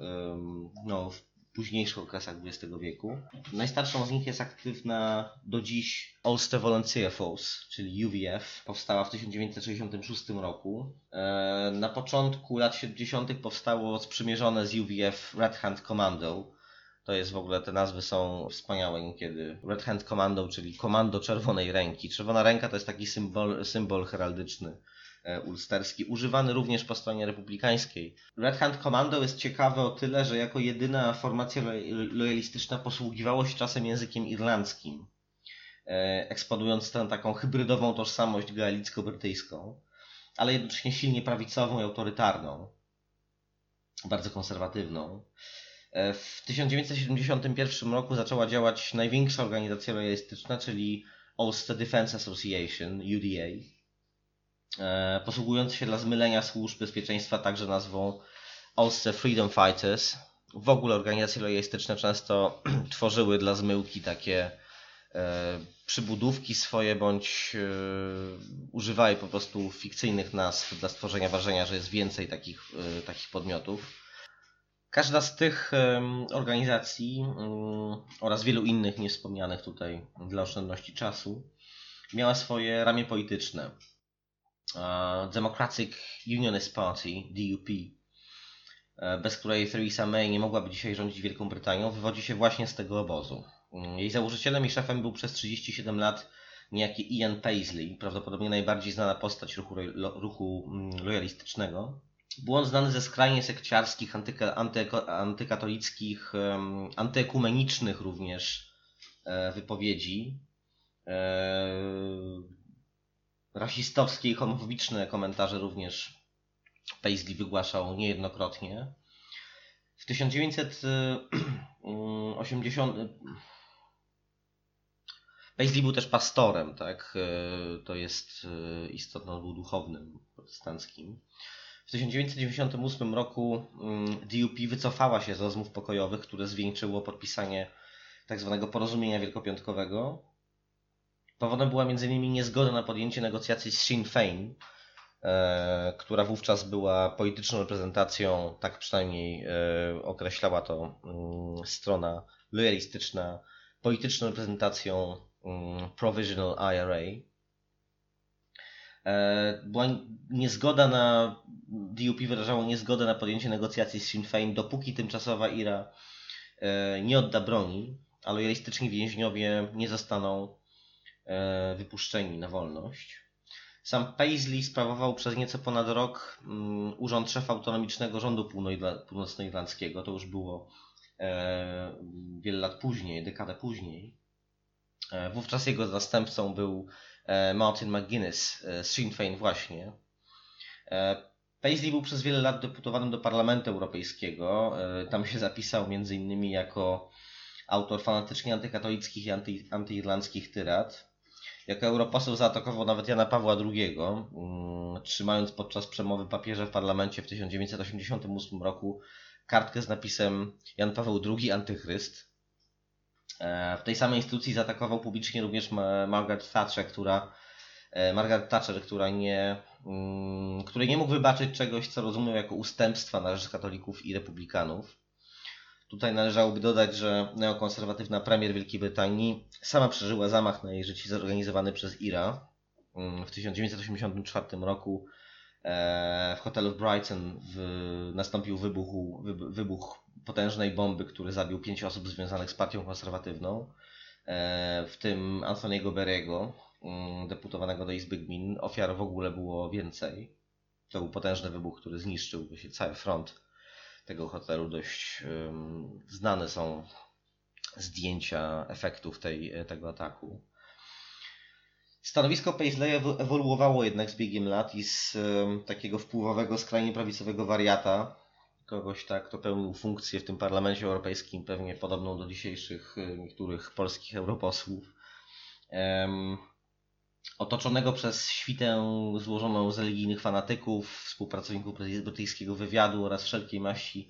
no, w późniejszych okresach XX wieku. Najstarszą z nich jest aktywna do dziś Ulster Volunteer Force, czyli UVF. Powstała w 1966 roku. E, na początku lat 70. powstało sprzymierzone z UVF Red Hand Commando. To jest w ogóle, te nazwy są wspaniałe niekiedy. Red Hand Commando, czyli Komando Czerwonej Ręki. Czerwona Ręka to jest taki symbol, symbol heraldyczny E, ulsterski, używany również po stronie republikańskiej. Red Hand Commando jest ciekawe o tyle, że jako jedyna formacja lojalistyczna posługiwało się czasem językiem irlandzkim, e, eksponując tę taką hybrydową tożsamość gaelicko-brytyjską, ale jednocześnie silnie prawicową i autorytarną, bardzo konserwatywną. E, w 1971 roku zaczęła działać największa organizacja lojalistyczna, czyli Ulster Defense Association, UDA, E, posługujący się dla zmylenia służb bezpieczeństwa także nazwą Ulster Freedom Fighters. W ogóle organizacje lojalistyczne często [clears throat] tworzyły dla zmyłki takie e, przybudówki swoje, bądź e, używały po prostu fikcyjnych nazw dla stworzenia wrażenia, że jest więcej takich, e, takich podmiotów. Każda z tych organizacji mm, oraz wielu innych niewspomnianych tutaj dla oszczędności czasu miała swoje ramię polityczne. Democratic Unionist Party, DUP, e, bez której Theresa May nie mogłaby dzisiaj rządzić Wielką Brytanią, wywodzi się właśnie z tego obozu. Mm, jej założycielem i szefem był przez 37 lat niejaki Ian Paisley, prawdopodobnie najbardziej znana postać ruchu, ruchu mm, lojalistycznego. Błąd znany ze skrajnie sekciarskich, antyka, antykatolickich, antyekumenicznych również e, wypowiedzi e, rasistowskie i homofobiczne komentarze również Paisley wygłaszał niejednokrotnie. W 1980 [clears throat] Paisley był też pastorem, tak? To jest istotne, on był duchownym protestanckim. W 1998 roku mm, DUP wycofała się z rozmów pokojowych, które zwieńczyło podpisanie tzw. Tak porozumienia wielkopiątkowego Powodem była m.in. niezgoda na podjęcie negocjacji z Sinn Féin, e, która wówczas była polityczną reprezentacją, tak przynajmniej e, określała to mm, strona lojalistyczna, polityczną reprezentacją mm, Provisional IRA. E, była niezgoda na, DUP wyrażało niezgodę na podjęcie negocjacji z Sinn Féin, dopóki tymczasowa IRA nie odda broni, a lojalistyczni więźniowie nie zostaną wypuszczeni na wolność. Sam Paisley sprawował przez nieco ponad rok mm, urząd szefa autonomicznego rządu północnoirlandzkiego. To już było e, wiele lat później, dekadę później. E, wówczas jego zastępcą był Martin McGuinness z Sinn Féin właśnie. Paisley był przez wiele lat deputowanym do Parlamentu Europejskiego. Tam się zapisał między innymi jako autor fanatycznie antykatolickich i anty, antyirlandzkich tyrad. Jako europoseł zaatakował nawet Jana Pawła II, mm, trzymając podczas przemowy papieża w parlamencie w 1988 roku kartkę z napisem Jan Paweł II Antychryst. E, w tej samej instytucji zaatakował publicznie również Margaret Thatcher, która e, Margaret Thatcher, która nie, mm, który nie mógł wybaczyć czegoś, co rozumiał jako ustępstwa na rzecz katolików i republikanów. Tutaj należałoby dodać, że neokonserwatywna premier Wielkiej Brytanii sama przeżyła zamach na jej życie zorganizowany przez IRA mm, w 1984 roku e, w hotelu w Brighton w, nastąpił wybuch, wybuch potężnej bomby, który zabił pięć osób związanych z partią konserwatywną, e, w tym Antoniego Berego, mm, deputowanego do Izby Gmin. Ofiar w ogóle było więcej. To był potężny wybuch, który zniszczył się cały front tego hotelu. Dość znane są zdjęcia efektów tej, tego ataku. Stanowisko Paisleya ewoluowało jednak z biegiem lat i z takiego wpływowego, skrajnie prawicowego wariata, kogoś tak, kto pełnił funkcję w tym parlamencie europejskim, pewnie podobną do dzisiejszych y, niektórych polskich europosłów. Otoczonego przez świtę złożoną z religijnych fanatyków, współpracowników brytyjskiego wywiadu oraz wszelkiej maści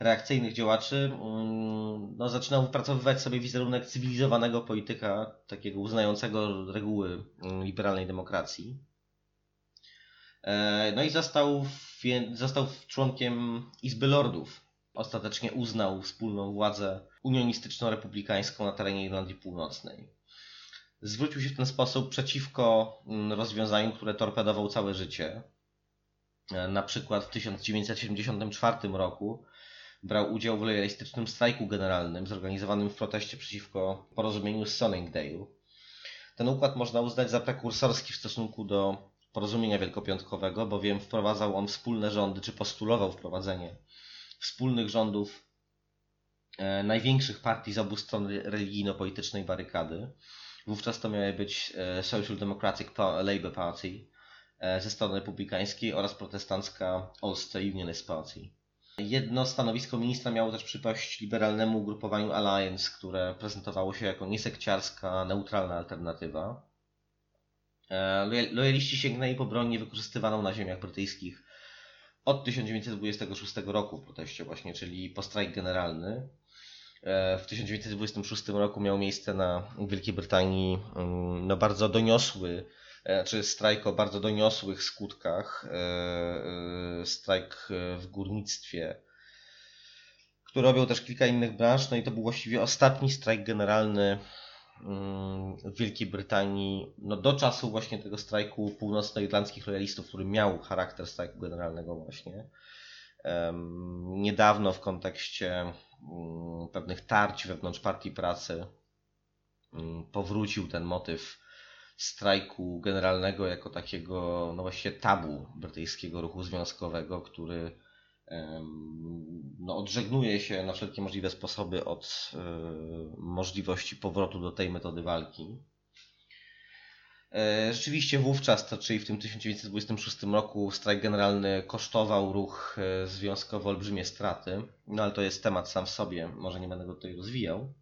reakcyjnych działaczy, mm, no, zaczynał wypracowywać sobie wizerunek cywilizowanego polityka, takiego uznającego reguły mm, liberalnej demokracji. E, no i został, został członkiem Izby Lordów. Ostatecznie uznał wspólną władzę unionistyczno-republikańską na terenie Irlandii Północnej. Zwrócił się w ten sposób przeciwko mm, rozwiązaniu, które torpedował całe życie. E, na przykład w 1974 roku brał udział w lojalistycznym strajku generalnym zorganizowanym w proteście przeciwko porozumieniu z Sonningdale. Ten układ można uznać za prekursorski w stosunku do porozumienia wielkopiątkowego, bowiem wprowadzał on wspólne rządy, czy postulował wprowadzenie wspólnych rządów e, największych partii z obu stron religijno-politycznej barykady. Wówczas to miały być e, Social Democratic Labour Party e, ze strony republikańskiej oraz protestancka Ulster Unionist Party. Jedno stanowisko ministra miało też przypaść liberalnemu ugrupowaniu Alliance, które prezentowało się jako niesekciarska, neutralna alternatywa. E, lojaliści sięgnęli po broń niewykorzystywaną na ziemiach brytyjskich od 1926 roku w proteście właśnie, czyli po strajk generalny. E, w 1926 roku miał miejsce na Wielkiej Brytanii mm, no, bardzo doniosły, e, czy strajk o bardzo doniosłych skutkach, strajk w górnictwie, który robił też kilka innych branż, no i to był właściwie ostatni strajk generalny w Wielkiej Brytanii no, do czasu właśnie tego strajku północnoirlandzkich lojalistów, który miał charakter strajku generalnego właśnie. Niedawno w kontekście mm, pewnych tarć wewnątrz Partii Pracy mm, powrócił ten motyw strajku generalnego jako takiego no właściwie tabu brytyjskiego ruchu związkowego, który no, odżegnuje się na wszelkie możliwe sposoby od e, możliwości powrotu do tej metody walki. E, rzeczywiście wówczas, to czyli w tym 1926 roku, strajk generalny kosztował ruch e, związkowy olbrzymie straty, no ale to jest temat sam w sobie, może nie będę go tutaj rozwijał.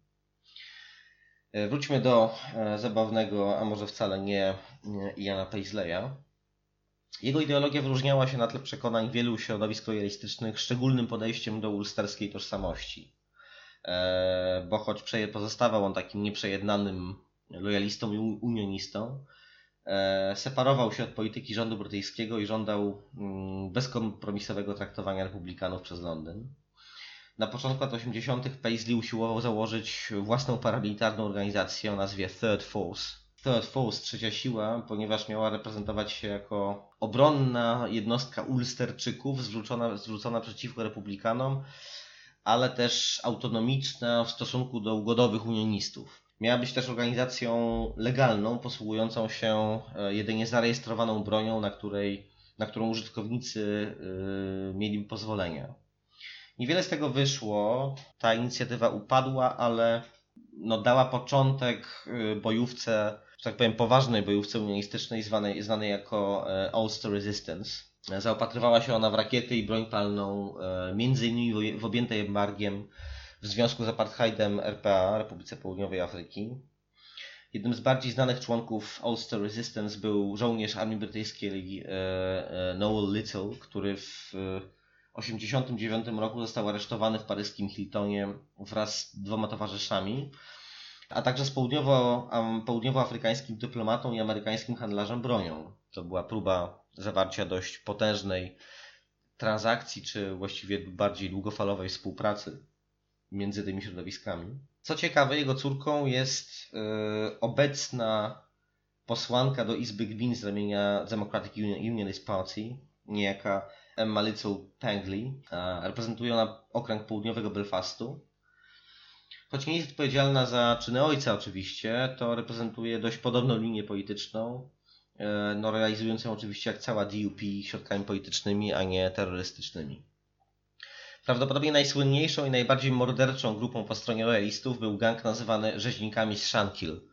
Wróćmy do zabawnego, a może wcale nie Iana Paisleya. Jego ideologia wyróżniała się na tle przekonań wielu środowisk lojalistycznych szczególnym podejściem do ulsterskiej tożsamości. E, bo choć pozostawał on takim nieprzejednanym lojalistą i unionistą, e, separował się od polityki rządu brytyjskiego i żądał mm, bezkompromisowego traktowania republikanów przez Londyn. Na początku lat 80. Paisley usiłował założyć własną paramilitarną organizację o nazwie Third Force, Third Force, trzecia siła, ponieważ miała reprezentować się jako obronna jednostka Ulsterczyków zwrócona, zwrócona przeciwko republikanom, ale też autonomiczna w stosunku do ugodowych unionistów. Miała być też organizacją legalną, posługującą się e, jedynie zarejestrowaną bronią, na, której, na którą użytkownicy yy, mieli pozwolenia. Niewiele z tego wyszło. Ta inicjatywa upadła, ale no, dała początek y, bojówce że tak powiem, poważnej bojówce unionistycznej zwanej, zwanej jako e, Ulster Resistance. Zaopatrywała się ona w rakiety i broń palną, e, między innymi w objętej embargiem w związku z apartheidem RPA, Republice Południowej Afryki. Jednym z bardziej znanych członków Ulster Resistance był żołnierz armii brytyjskiej e, Noel Little, który w 1989 roku został aresztowany w paryskim Hiltonie wraz z dwoma towarzyszami, a także z południowo, południowoafrykańskim dyplomatą i amerykańskim handlarzem bronią. To była próba zawarcia dość potężnej transakcji, czy właściwie bardziej długofalowej współpracy między tymi środowiskami. Co ciekawe, jego córką jest yy, obecna posłanka do Izby Gmin z ramienia Democratic Unionist Party, niejaka Emma Little Tangley, reprezentuje ona okręg południowego Belfastu. Choć nie jest odpowiedzialna za czyny ojca oczywiście, to reprezentuje dość podobną linię polityczną, e, no realizującą oczywiście jak cała DUP środkami politycznymi, a nie terrorystycznymi. Prawdopodobnie najsłynniejszą i najbardziej morderczą grupą po stronie lojalistów był gang nazywany rzeźnikami z Shankill,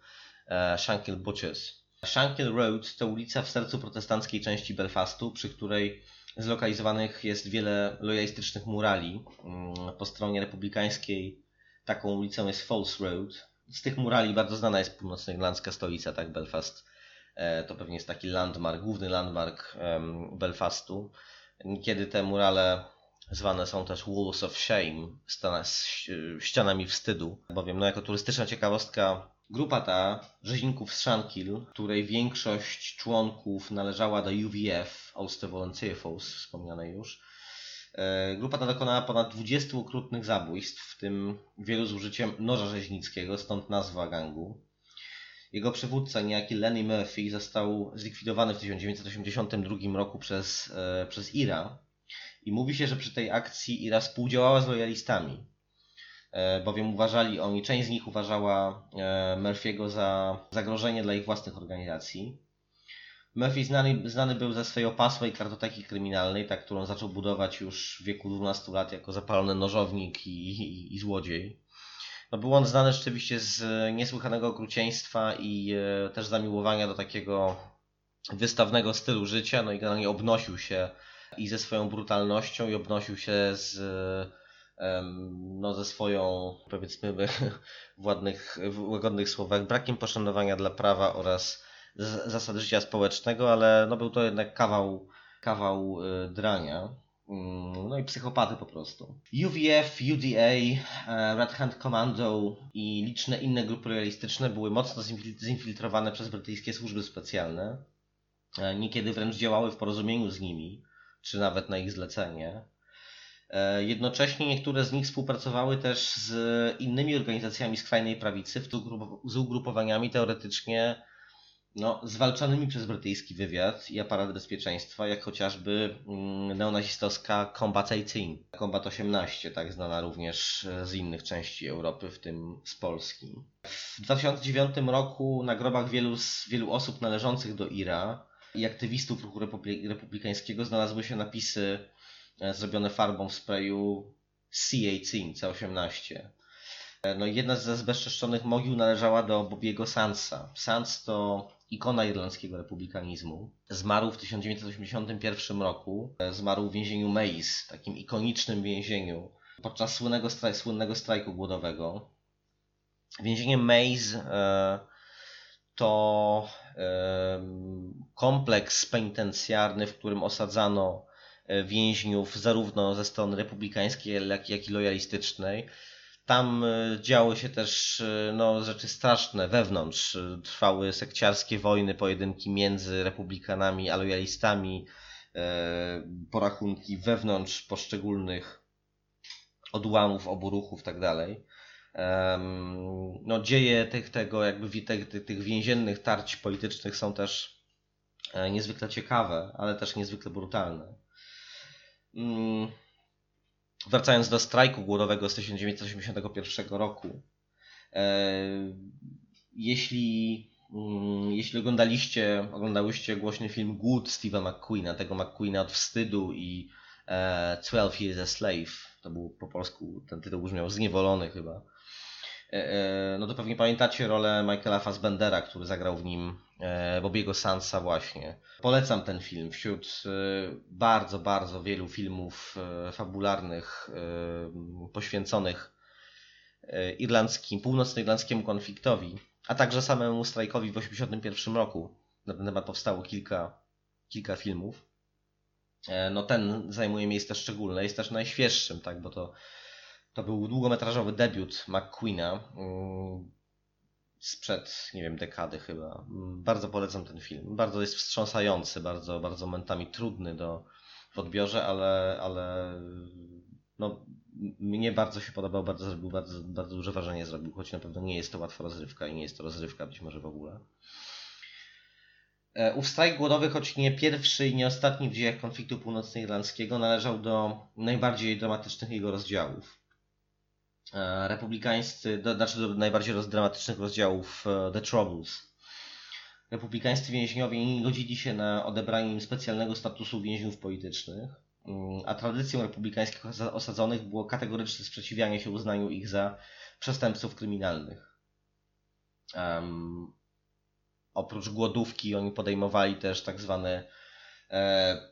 e, Shankill Butchers. Shankill Road to ulica w sercu protestanckiej części Belfastu, przy której zlokalizowanych jest wiele lojalistycznych murali. Mm, po stronie republikańskiej taką ulicą jest Falls Road. Z tych murali bardzo znana jest północnoirlandzka stolica, tak, Belfast. E, to pewnie jest taki landmark, główny landmark Belfastu. Kiedy te murale zwane są też Walls of Shame, ścianami wstydu, bowiem no, jako turystyczna ciekawostka Grupa ta, rzeźników z Shankill, której większość członków należała do UVF, Ulster Volunteer Force, wspomniane już, e, Grupa ta dokonała ponad 20 okrutnych zabójstw, w tym wielu z użyciem noża rzeźnickiego, stąd nazwa gangu. Jego przywódca, niejaki Lenny Murphy, został zlikwidowany w 1982 roku przez, e, przez IRA i mówi się, że przy tej akcji IRA współdziałała z lojalistami. E, bowiem uważali oni, część z nich uważała e, Murphy'ego za zagrożenie dla ich własnych organizacji. Murphy znany, znany był ze swojej opasłej kartoteki kryminalnej, tak, którą zaczął budować już w wieku 12 lat jako zapalony nożownik i, i, i złodziej. No, był on znany rzeczywiście z niesłychanego okrucieństwa i e, też zamiłowania do takiego wystawnego stylu życia, no i generalnie obnosił się i ze swoją brutalnością i obnosił się z no, ze swoją, powiedzmy, w [laughs] ładnych, w łagodnych słowach, brakiem poszanowania dla prawa oraz zasad życia społecznego, ale no, był to jednak kawał, kawał y, drania. Mm, no i psychopaty po prostu. UVF, UDA, e, Red Hand Commando i liczne inne grupy realistyczne były mocno zinfiltrowane przez brytyjskie służby specjalne. E, niekiedy wręcz działały w porozumieniu z nimi, czy nawet na ich zlecenie. E, jednocześnie niektóre z nich współpracowały też z innymi organizacjami skrajnej prawicy, z ugrupowaniami teoretycznie no, zwalczanymi przez brytyjski wywiad i aparat bezpieczeństwa, jak chociażby mm, neonazistowska Combat 18, Combat 18, tak znana również z innych części Europy, w tym z Polski. W 2009 roku na grobach wielu, wielu osób należących do IRA i aktywistów ruchu republikańskiego znalazły się napisy E, zrobione farbą w sprayu C18, C18. E, no jedna z zbezczeszczonych mogił należała do Bobiego Sansa. Sans to ikona irlandzkiego republikanizmu. Zmarł w 1981 roku. E, zmarł w więzieniu Maze, takim ikonicznym więzieniu, podczas słynnego, straj, słynnego strajku głodowego. Więzienie Maze to kompleks penitencjarny, w którym osadzano E, więźniów zarówno ze strony republikańskiej, jak, jak i lojalistycznej. Tam e, działy się też e, no, rzeczy straszne wewnątrz. Trwały sekciarskie wojny, pojedynki między republikanami a lojalistami, porachunki wewnątrz poszczególnych odłamów obu ruchów tak dalej. No, dzieje tych, tego, jakby tych, tych więziennych tarć politycznych są też niezwykle ciekawe, ale też niezwykle brutalne. Mm, wracając do strajku głodowego z 1981 roku, e, jeśli, mm, jeśli oglądaliście, oglądałyście głośny film Głód Steve'a McQueena, tego McQueena od wstydu i 12 e, Years a Slave, to był po polsku, ten tytuł brzmiał Zniewolony chyba, e, no to pewnie pamiętacie rolę Michaela Fassbendera, który zagrał w nim Bobiego Sansa właśnie. Polecam ten film wśród e, bardzo, bardzo wielu filmów e, fabularnych e, poświęconych irlandzkim, północnoirlandzkiemu konfliktowi, a także samemu strajkowi w 1981 roku. Na ten temat powstało kilka, kilka filmów. E, no ten zajmuje miejsce szczególne, jest też najświeższym, tak, bo to, to był długometrażowy debiut McQueena mm, sprzed, nie wiem, dekady chyba. Mm, bardzo polecam ten film. Bardzo jest wstrząsający, bardzo, bardzo momentami trudny do, w odbiorze, ale, ale no, mnie bardzo się podobał, bardzo zrobił, bardzo, bardzo duże wrażenie zrobił, choć na pewno nie jest to łatwa rozrywka i nie jest to rozrywka być może w ogóle. E, ów strajk głodowy, choć nie pierwszy i nie ostatni w dziejach konfliktu północnoirlandzkiego, należał do najbardziej dramatycznych jego rozdziałów. E, republikańscy, do, znaczy do najbardziej dramatycznych rozdziałów e, The Troubles. Republikańscy więźniowie nie godzili się na odebranie im specjalnego statusu więźniów politycznych, mm, a tradycją republikańskich osadzonych było kategoryczne sprzeciwianie się uznaniu ich za przestępców kryminalnych. Um, oprócz głodówki oni podejmowali też tak zwany e,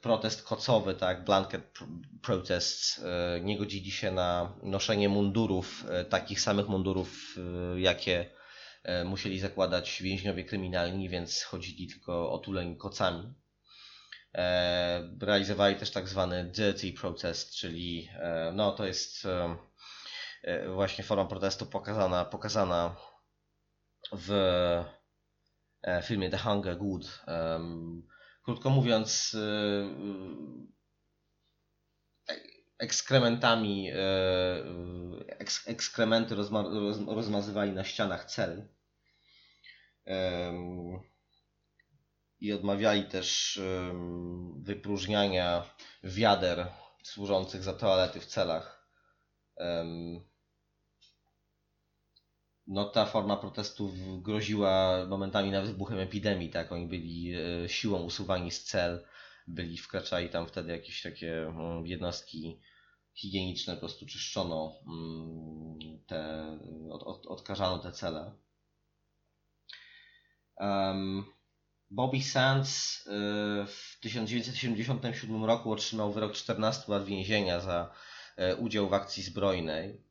protest kocowy, tak, blanket protests. E, nie godzili się na noszenie mundurów, e, takich samych mundurów, e, jakie e, musieli zakładać więźniowie kryminalni, więc chodzili tylko otuleni kocami. E, realizowali też tak zwany dirty protest, czyli no to jest właśnie forma protestu pokazana, pokazana w E, filmie The Hunger Good. Krótko mówiąc, e, e, ekskrementami, ekskrementy rozma, rozmazywali na ścianach cel. I odmawiali też wypróżniania wiader służących za toalety w celach no ta forma protestów groziła momentami nawet wybuchem epidemii, tak? Oni byli e, siłą usuwani z cel, byli, wkraczali tam wtedy jakieś takie mm, jednostki higieniczne, po prostu czyszczono mm, te, od, od, odkażano te cele. Um, Bobby Sands e, w 1977 roku otrzymał wyrok 14 lat więzienia za e, udział w akcji zbrojnej.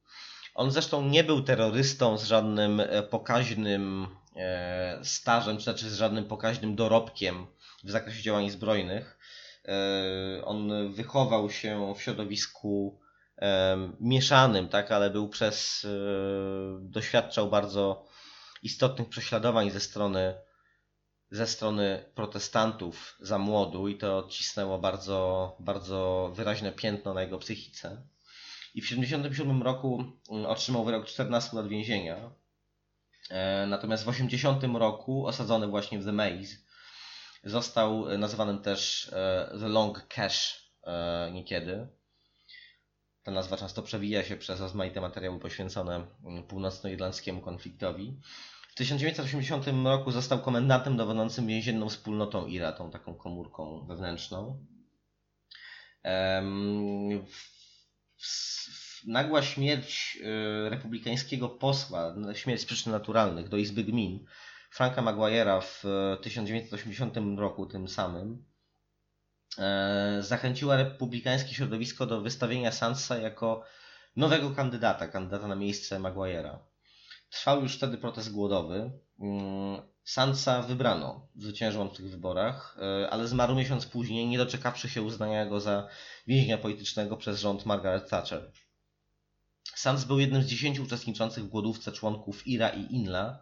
On zresztą nie był terrorystą z żadnym e, pokaźnym e, stażem, czy znaczy z żadnym pokaźnym dorobkiem w zakresie działań zbrojnych. E, on wychował się w środowisku mieszanym, tak, ale był przez, doświadczał bardzo istotnych prześladowań ze strony, ze strony protestantów za młodu i to odcisnęło bardzo, bardzo wyraźne piętno na jego psychice i w 1977 roku mm, otrzymał wyrok 14 lat więzienia. E, natomiast w 80 roku, osadzony właśnie w The Maze, został e, nazywany też e, The Long Cash niekiedy. Ta nazwa często przewija się przez rozmaite materiały poświęcone mm, północnoirlandzkiemu konfliktowi. W 1980 roku został komendantem dowodzącym więzienną wspólnotą IRA, tą taką komórką wewnętrzną. Nagła śmierć y, republikańskiego posła, śmierć z przyczyn naturalnych do Izby Gmin, Franka Maguire'a w 1980 roku tym samym, e, zachęciła republikańskie środowisko do wystawienia Sansa jako nowego kandydata, kandydata na miejsce Maguire'a. Trwał już wtedy protest głodowy. Sansa wybrano, zwyciężył w tych wyborach, e, ale zmarł miesiąc później, nie doczekawszy się uznania go za więźnia politycznego przez rząd Margaret Thatcher. Sans był jednym z dziesięciu uczestniczących w głodówce członków IRA i INLA,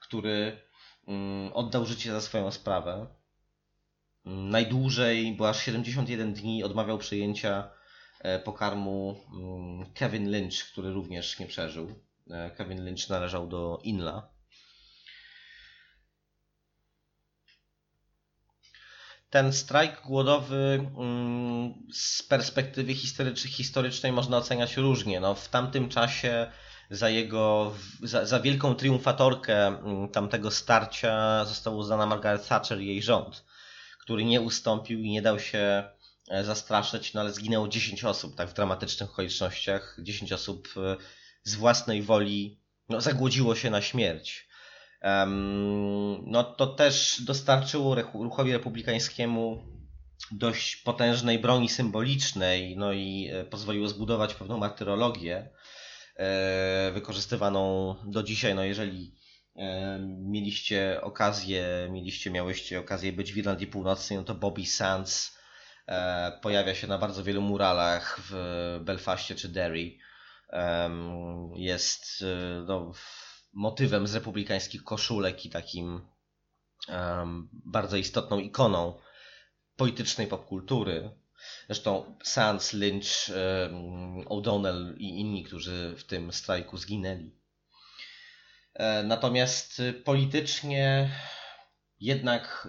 który mm, oddał życie za swoją sprawę. Najdłużej, bo aż 71 dni odmawiał przyjęcia e, pokarmu mm, Kevin Lynch, który również nie przeżył. E, Kevin Lynch należał do INLA. Ten strajk głodowy mm, z perspektywy historycznej można oceniać różnie. No, w tamtym czasie za jego, za, za wielką triumfatorkę mm, tamtego starcia została uznana Margaret Thatcher i jej rząd, który nie ustąpił i nie dał się e, zastraszyć, no ale zginęło 10 osób, tak w dramatycznych okolicznościach. 10 osób e, z własnej woli no, zagłodziło się na śmierć no to też dostarczyło ruchowi republikańskiemu dość potężnej broni symbolicznej, no i e, pozwoliło zbudować pewną martyrologię e, wykorzystywaną do dzisiaj, no jeżeli e, mieliście okazję, mieliście, miałyście okazję być w Irlandii Północnej, no to Bobby Sands pojawia się na bardzo wielu muralach w Belfaście czy Derry. Jest no, motywem z republikańskich koszulek i takim bardzo istotną ikoną politycznej popkultury. Zresztą Sands, Lynch, O'Donnell i inni, którzy w tym strajku zginęli. E, natomiast politycznie jednak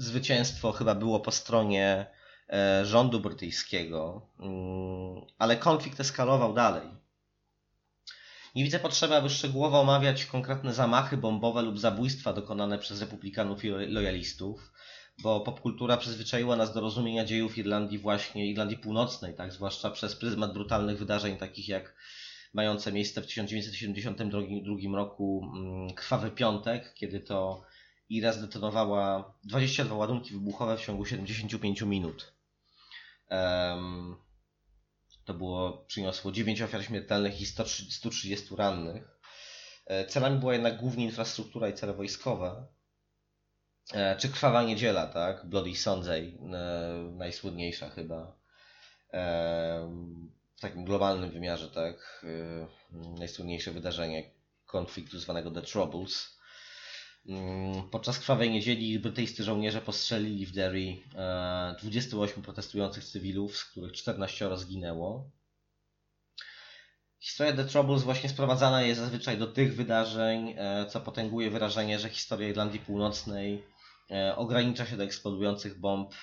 zwycięstwo chyba było po stronie e, rządu brytyjskiego, mm, ale konflikt eskalował dalej. Nie widzę potrzeby, aby szczegółowo omawiać konkretne zamachy bombowe lub zabójstwa dokonane przez republikanów i lojalistów, bo popkultura przyzwyczaiła nas do rozumienia dziejów Irlandii właśnie, Irlandii Północnej, tak, zwłaszcza przez pryzmat brutalnych wydarzeń takich jak mające miejsce w 1972 roku mm, Krwawy Piątek, kiedy to Ira zdetonowała 22 ładunki wybuchowe w ciągu 75 minut. Um, to było, przyniosło 9 ofiar śmiertelnych i 130 rannych. E, celami była jednak głównie infrastruktura i cele wojskowe. E, czy Krwawa Niedziela, tak? Bloody Sunday, e, najsłynniejsza chyba. W takim globalnym wymiarze, tak? Najsłynniejsze wydarzenie konfliktu zwanego The Troubles. Mm, podczas krwawej niedzieli brytyjscy żołnierze postrzelili w Derry 28 e, protestujących cywilów, z których 14 zginęło. Historia The Troubles właśnie sprowadzana jest zazwyczaj do tych wydarzeń, e, co potęguje wyrażenie, że historia Irlandii Północnej e, ogranicza się do eksplodujących bomb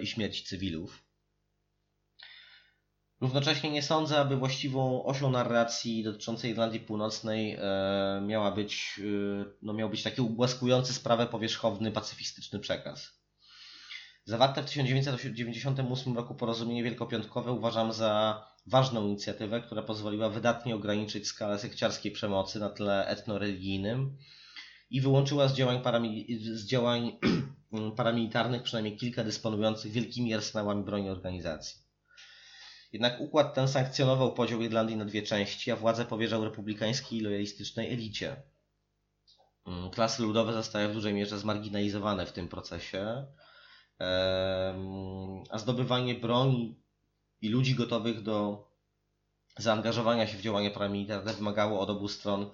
i śmierci cywilów. Równocześnie nie sądzę, aby właściwą osią narracji dotyczącej Irlandii Północnej e, miała być, e, no miał być taki ubłaskujący sprawę powierzchowny, pacyfistyczny przekaz. Zawarte w 1998 roku porozumienie wielkopiątkowe uważam za ważną inicjatywę, która pozwoliła wydatnie ograniczyć skalę sekciarskiej przemocy na tle etnoreligijnym i wyłączyła z działań, paramil z działań [clears throat] paramilitarnych przynajmniej kilka dysponujących wielkimi arsenałami broni organizacji. Jednak układ ten sankcjonował podział Irlandii na dwie części, a władzę powierzał republikańskiej i lojalistycznej elicie. Mm, klasy ludowe zostały w dużej mierze zmarginalizowane w tym procesie, a zdobywanie broni i ludzi gotowych do zaangażowania się w działania paramilitarne wymagało od obu stron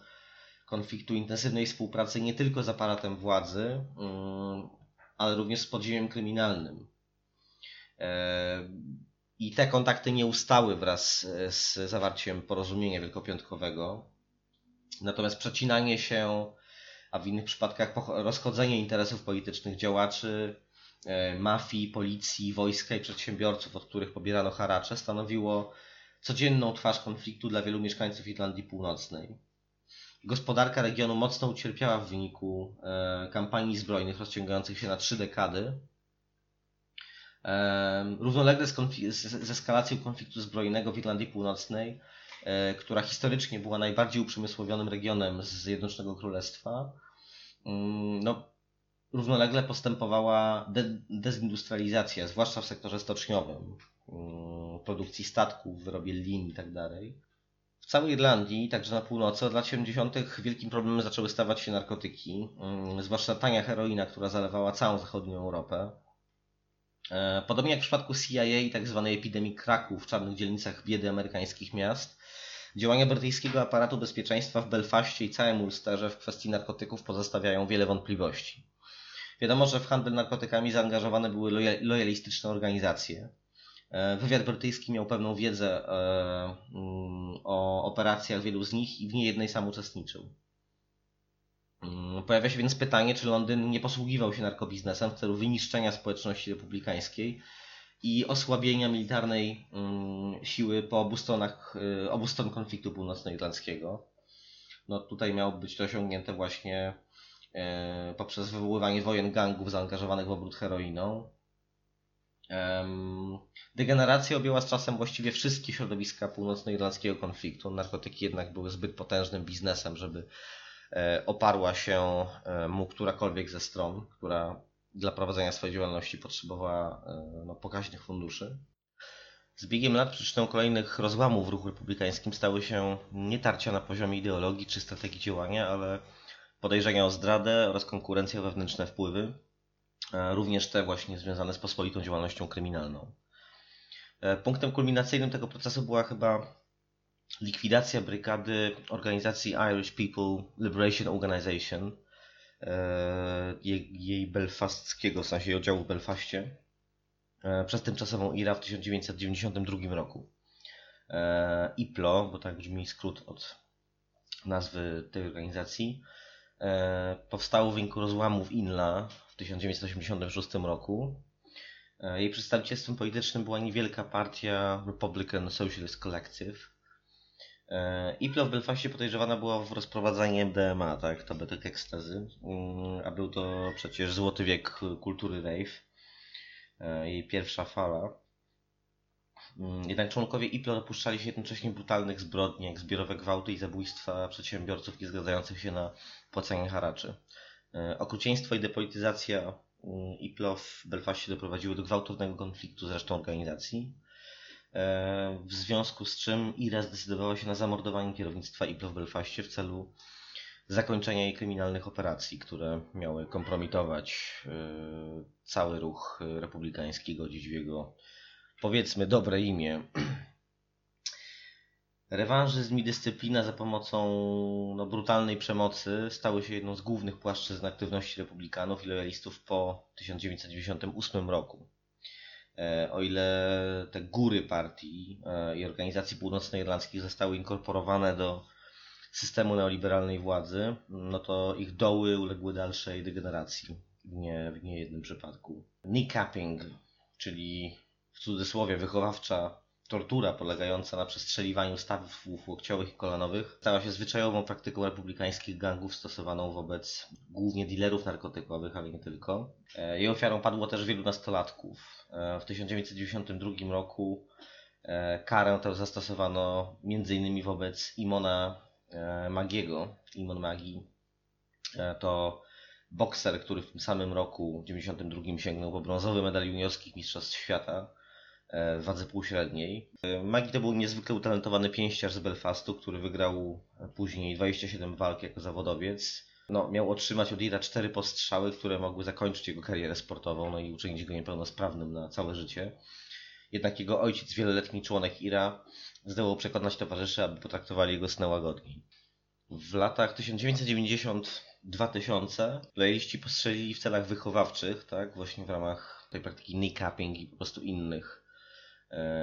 konfliktu intensywnej współpracy nie tylko z aparatem władzy, mm, ale również z podziemiem kryminalnym. I te kontakty nie ustały wraz z zawarciem porozumienia wielkopiątkowego. Natomiast przecinanie się, a w innych przypadkach rozchodzenie interesów politycznych działaczy, e, mafii, policji, wojska i przedsiębiorców, od których pobierano haracze, stanowiło codzienną twarz konfliktu dla wielu mieszkańców Irlandii Północnej. Gospodarka regionu mocno ucierpiała w wyniku e, kampanii zbrojnych rozciągających się na trzy dekady, Równolegle z, z eskalacją konfliktu zbrojnego w Irlandii Północnej, e, która historycznie była najbardziej uprzemysłowionym regionem z Zjednoczonego Królestwa, mm, no, równolegle postępowała de- dezindustrializacja, zwłaszcza w sektorze stoczniowym, mm, produkcji statków, wyrobie lin itd. Tak w całej Irlandii, także na północy, od lat 70. wielkim problemem zaczęły stawać się narkotyki, mm, zwłaszcza tania heroina, która zalewała całą zachodnią Europę. E, podobnie jak w przypadku CIA. Tak epidemii kraku w czarnych dzielnicach biedy amerykańskich miast, działania brytyjskiego aparatu bezpieczeństwa w Belfaście i całym Ulsterze w kwestii narkotyków pozostawiają wiele wątpliwości. Wiadomo, że w handel narkotykami zaangażowane były lojalistyczne organizacje. E, wywiad brytyjski miał pewną wiedzę e, mm, o operacjach wielu z nich i w niejednej sam uczestniczył. Mm, pojawia się więc pytanie, czy Londyn nie posługiwał się narkobiznesem w celu wyniszczenia społeczności republikańskiej i osłabienia militarnej mm, siły po obu stronach, y, obu stron konfliktu północnoirlandzkiego. No tutaj miało być to osiągnięte właśnie e, poprzez wywoływanie wojen gangów zaangażowanych w obrót heroiną. Degeneracja objęła z czasem właściwie wszystkie środowiska północnoirlandzkiego konfliktu. Narkotyki jednak były zbyt potężnym biznesem, żeby oparła się e, mu którakolwiek ze stron, która dla prowadzenia swojej działalności potrzebowała e, no, pokaźnych funduszy. Z biegiem lat przyczyną kolejnych rozłamów w ruchu republikańskim stały się nie tarcia na poziomie ideologii czy strategii działania, ale podejrzenia o zdradę oraz konkurencja wewnętrzne wpływy. e, również te właśnie związane z pospolitą działalnością kryminalną. E, punktem kulminacyjnym tego procesu była chyba likwidacja brygady organizacji Irish People Liberation Organization, e, jej, belfastskiego, w sensie oddziału w Belfaście, e, przez tymczasową IRA w 1992 roku. E, IPLO, bo tak brzmi skrót od nazwy tej organizacji, powstało w wyniku rozłamów INLA w 1986 roku. Jej przedstawicielstwem politycznym była niewielka partia Republican Socialist Collective, IPLO w Belfaście podejrzewana była w rozprowadzanie MDMA, tak, tabletek ekstazy, mm, a był to przecież złoty wiek kultury rave, e, jej pierwsza fala. Mm, jednak członkowie IPLO dopuszczali się jednocześnie brutalnych zbrodni, jak zbiorowe gwałty i zabójstwa przedsiębiorców nie zgadzających się na płacenie haraczy. E, okrucieństwo i depolityzacja mm, IPLO w Belfaście doprowadziły do gwałtownego konfliktu z resztą organizacji. E, w związku z czym IRA zdecydowała się na zamordowanie kierownictwa IPLO w Belfaście w celu zakończenia jej kryminalnych operacji, które miały kompromitować e, cały ruch republikański, godzić w jego powiedzmy dobre imię. [clears throat] Rewanżyzm i dyscyplina za pomocą no, brutalnej przemocy stały się jedną z głównych płaszczyzn aktywności republikanów i lojalistów po 1998 roku. E, o ile te góry partii e, i organizacji północnoirlandzkich zostały inkorporowane do systemu neoliberalnej władzy, no to ich doły uległy dalszej degeneracji w nie, w niejednym przypadku. Kneecapping, czyli w cudzysłowie wychowawcza tortura polegająca na przestrzeliwaniu stawów łokciowych i kolanowych stała się zwyczajową praktyką republikańskich gangów stosowaną wobec głównie dealerów narkotykowych, ale nie tylko. E, jej ofiarą padło też wielu nastolatków. E, w 1992 roku e, karę tę zastosowano m.in. wobec Imona Magiego. Imon Magi to bokser, który w tym samym roku, w 1992, sięgnął po brązowy medal juniorskich Mistrzostw Świata w wadze półśredniej. Magi to był niezwykle utalentowany pięściarz z Belfastu, który wygrał później 27 walk jako zawodowiec no, miał otrzymać od Ira cztery postrzały, które mogły zakończyć jego karierę sportową no i uczynić go niepełnosprawnym na całe życie. Jednak jego ojciec, wieloletni członek Ira, zdołał przekonać towarzyszy, aby potraktowali jego snę łagodniej. W latach 1990-2000 lojaliści postrzelili w celach wychowawczych, tak, właśnie w ramach tej praktyki kneecapping i po prostu innych e,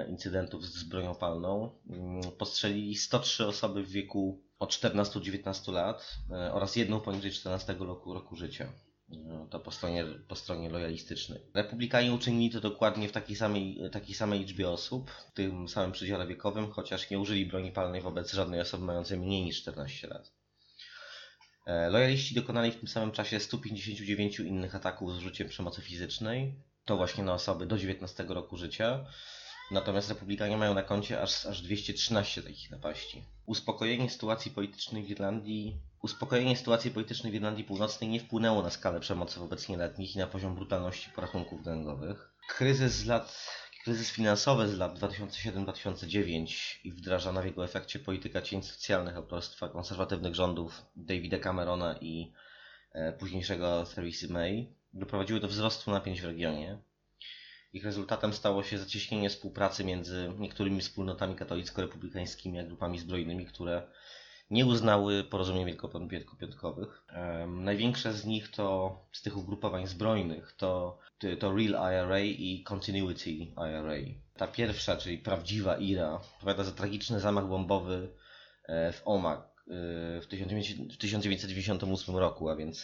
incydentów z bronią palną. Mm, postrzelili 103 osoby w wieku od 14-19 lat e, oraz jedną poniżej 14 roku, roku życia. E, to po stronie, po stronie lojalistycznej. Republikanie uczynili to dokładnie w takiej samej, takiej samej liczbie osób, w tym samym przedziale wiekowym, chociaż nie użyli broni palnej wobec żadnej osoby mającej mniej niż 14 lat. E, lojaliści dokonali w tym samym czasie 159 innych ataków z użyciem przemocy fizycznej, to właśnie na osoby do 19 roku życia, Natomiast republikanie mają na koncie aż, aż 213 takich napaści. Uspokojenie sytuacji politycznej w Irlandii Uspokojenie sytuacji politycznej w Irlandii Północnej nie wpłynęło na skalę przemocy wobec nieletnich i na poziom brutalności porachunków gangowych. Kryzys z lat Kryzys finansowy z lat 2007-2009 i wdrażana w jego efekcie polityka cień socjalnych autorstwa konserwatywnych rządów Davida Camerona i e, późniejszego Theresa May doprowadziły do wzrostu napięć w regionie. Ich rezultatem stało się zacieśnienie współpracy między niektórymi wspólnotami katolicko-republikańskimi a grupami zbrojnymi, które nie uznały porozumień wielkopiątkowych. Największe z nich to, z tych ugrupowań zbrojnych, to, to Real IRA i Continuity IRA. Ta pierwsza, czyli prawdziwa IRA, odpowiada za tragiczny zamach bombowy e, w Omagh e, w 1998 roku, a więc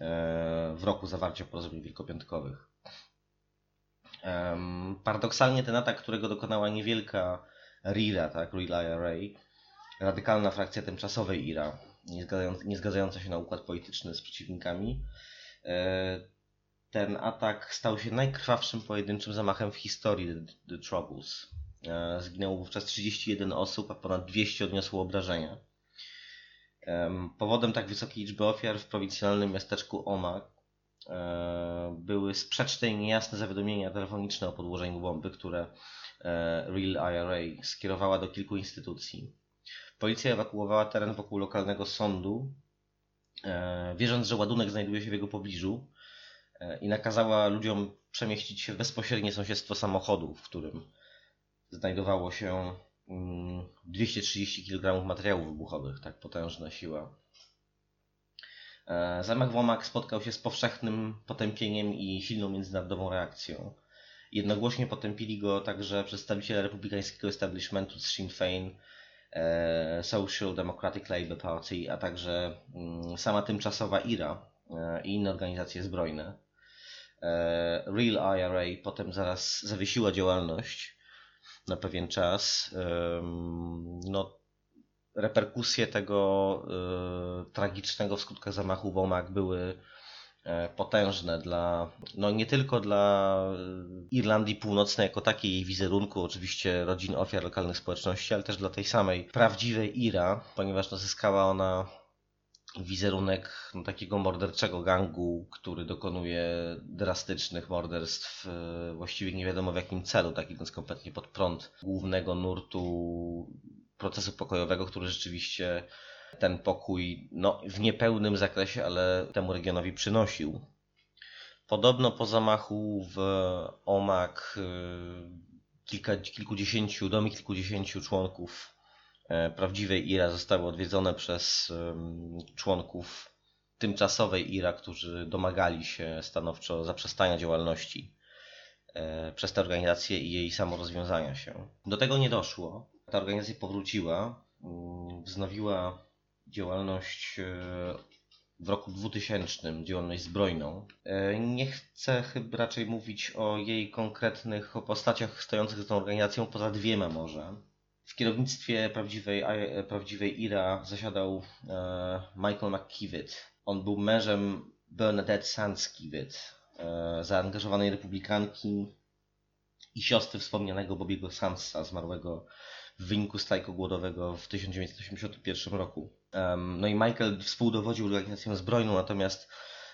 e, w roku zawarcia porozumień wielkopiątkowych. Um, paradoksalnie ten atak, którego dokonała niewielka RIRA, tak, Real IRA, radykalna frakcja tymczasowej IRA, nie, zgadzająca, nie zgadzająca się na układ polityczny z przeciwnikami, e, ten atak stał się najkrwawszym pojedynczym zamachem w historii The, The Troubles. E, zginęło wówczas 31 osób, a ponad 200 odniosło obrażenia. Powodem tak wysokiej liczby ofiar w prowincjonalnym miasteczku Omagh E, były sprzeczne i niejasne zawiadomienia telefoniczne o podłożeniu bomby, które e, Real IRA skierowała do kilku instytucji. Policja ewakuowała teren wokół lokalnego sądu, e, wierząc, że ładunek znajduje się w jego pobliżu. e, i nakazała ludziom przemieścić się w bezpośrednie sąsiedztwo samochodu, w którym znajdowało się 230 mm, kg materiałów wybuchowych, tak potężna siła. E, zamach Womak spotkał się z powszechnym potępieniem i silną międzynarodową reakcją. Jednogłośnie potępili go także przedstawiciele republikańskiego establishmentu z Sinn Féin, e, Social Democratic Labour Party, a także mm, sama tymczasowa IRA e, i inne organizacje zbrojne. Real IRA potem zaraz zawiesiła działalność na pewien czas. No, reperkusje tego y, tragicznego w skutkach zamachu w Omagh były e, potężne dla, no nie tylko dla Irlandii Północnej jako takiej, jej wizerunku, oczywiście rodzin ofiar lokalnych społeczności, ale też dla tej samej prawdziwej Ira, ponieważ no, zyskała ona wizerunek no, takiego morderczego gangu, który dokonuje drastycznych morderstw e, właściwie nie wiadomo w jakim celu, tak idąc kompletnie pod prąd głównego nurtu procesu pokojowego, który rzeczywiście ten pokój no, w niepełnym zakresie, ale temu regionowi przynosił. Podobno po zamachu w Omak y, kilka, kilkudziesięciu, domy kilkudziesięciu członków e, prawdziwej IRA zostały odwiedzone przez członków tymczasowej IRA, którzy domagali się stanowczo zaprzestania działalności e, przez tę organizację i jej samorozwiązania się. Do tego nie doszło ta organizacja powróciła, mm, wznowiła działalność e, w roku 2000, działalność zbrojną. E, nie chcę chyba raczej mówić o jej konkretnych postaciach stojących za tą organizacją, poza dwiema może. W kierownictwie prawdziwej, prawdziwej IRA zasiadał e, Michael McKivitt. On był mężem Bernadette Sands-Kivitt, zaangażowanej republikanki i siostry wspomnianego Bobiego Sansa, zmarłego w wyniku strajku głodowego w 1981 roku. No i Michael współdowodził organizacją zbrojną, natomiast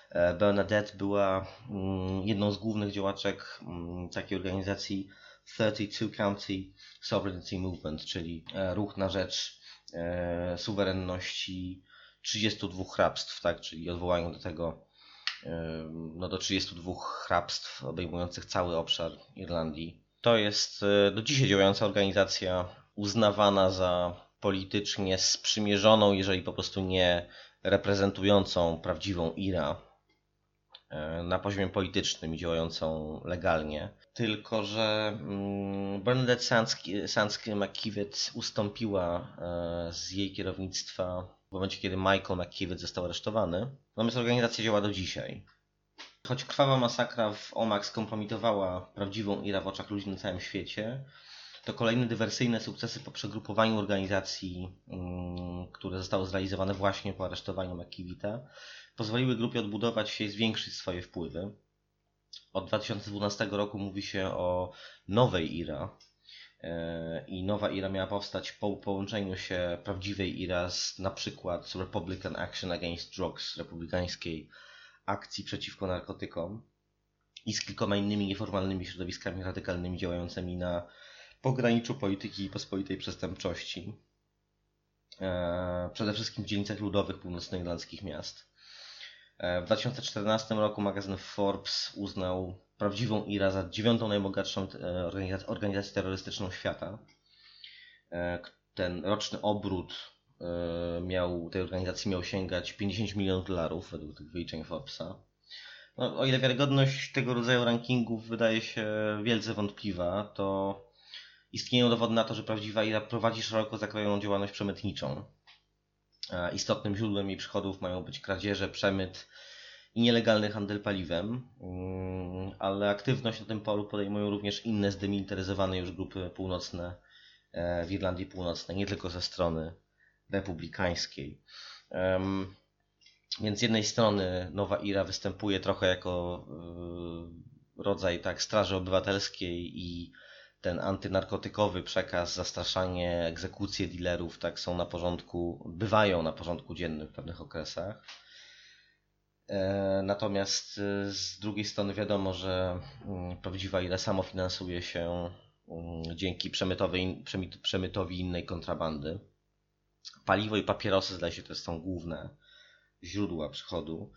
e, Bernadette była mm, jedną z głównych działaczek mm, takiej organizacji 32 County Sovereignty Movement, czyli e, ruch na rzecz e, suwerenności 32 hrabstw, tak, czyli odwołają do tego no do 32 hrabstw obejmujących cały obszar Irlandii. To jest do dzisiaj działająca organizacja uznawana za politycznie sprzymierzoną, jeżeli po prostu nie reprezentującą prawdziwą IRA e, na poziomie politycznym i działającą legalnie. Tylko, że mm, Bernadette Sansky McKivitt ustąpiła e, z jej kierownictwa w momencie, kiedy Michael McKivitt został aresztowany. Natomiast organizacja działa do dzisiaj. Choć krwawa masakra w Omak skompromitowała prawdziwą IRA w oczach ludzi na całym świecie, to kolejne dywersyjne sukcesy po przegrupowaniu organizacji, mm, które zostały zrealizowane właśnie po aresztowaniu McKivita, pozwoliły grupie odbudować się i zwiększyć swoje wpływy. Od 2012 roku mówi się o nowej IRA, e, i nowa IRA miała powstać po połączeniu się prawdziwej IRA z na przykład Republican Action Against Drugs, republikańskiej akcji przeciwko narkotykom i z kilkoma innymi nieformalnymi środowiskami radykalnymi działającymi na pograniczu polityki i pospolitej przestępczości. E, przede wszystkim w dzielnicach ludowych północnoirlandzkich miast. E, w 2014 roku magazyn Forbes uznał prawdziwą IRA za dziewiątą najbogatszą e, organizację terrorystyczną świata. Ten roczny obrót miał, tej organizacji miał sięgać 50 milionów dolarów według tych wyliczeń Forbesa. No, o ile wiarygodność tego rodzaju rankingów wydaje się wielce wątpliwa, to istnieją dowody na to, że prawdziwa IRA prowadzi szeroko zakrojoną działalność przemytniczą. E, istotnym źródłem jej przychodów mają być kradzieże, przemyt i nielegalny handel paliwem, mm, ale aktywność na tym polu podejmują również inne zdemilitaryzowane już grupy północne e, w Irlandii Północnej, nie tylko ze strony republikańskiej. Więc z jednej strony Nowa Ira występuje trochę jako e, rodzaj tak straży obywatelskiej i ten antynarkotykowy przekaz, zastraszanie, egzekucje dealerów, tak są na porządku, bywają na porządku dziennym w pewnych okresach. E, natomiast e, z drugiej strony wiadomo, że mm, prawdziwa ile samo finansuje się mm, dzięki przemytowi, przemytowi innej kontrabandy. Paliwo i papierosy zdaje się to są główne źródła przychodu.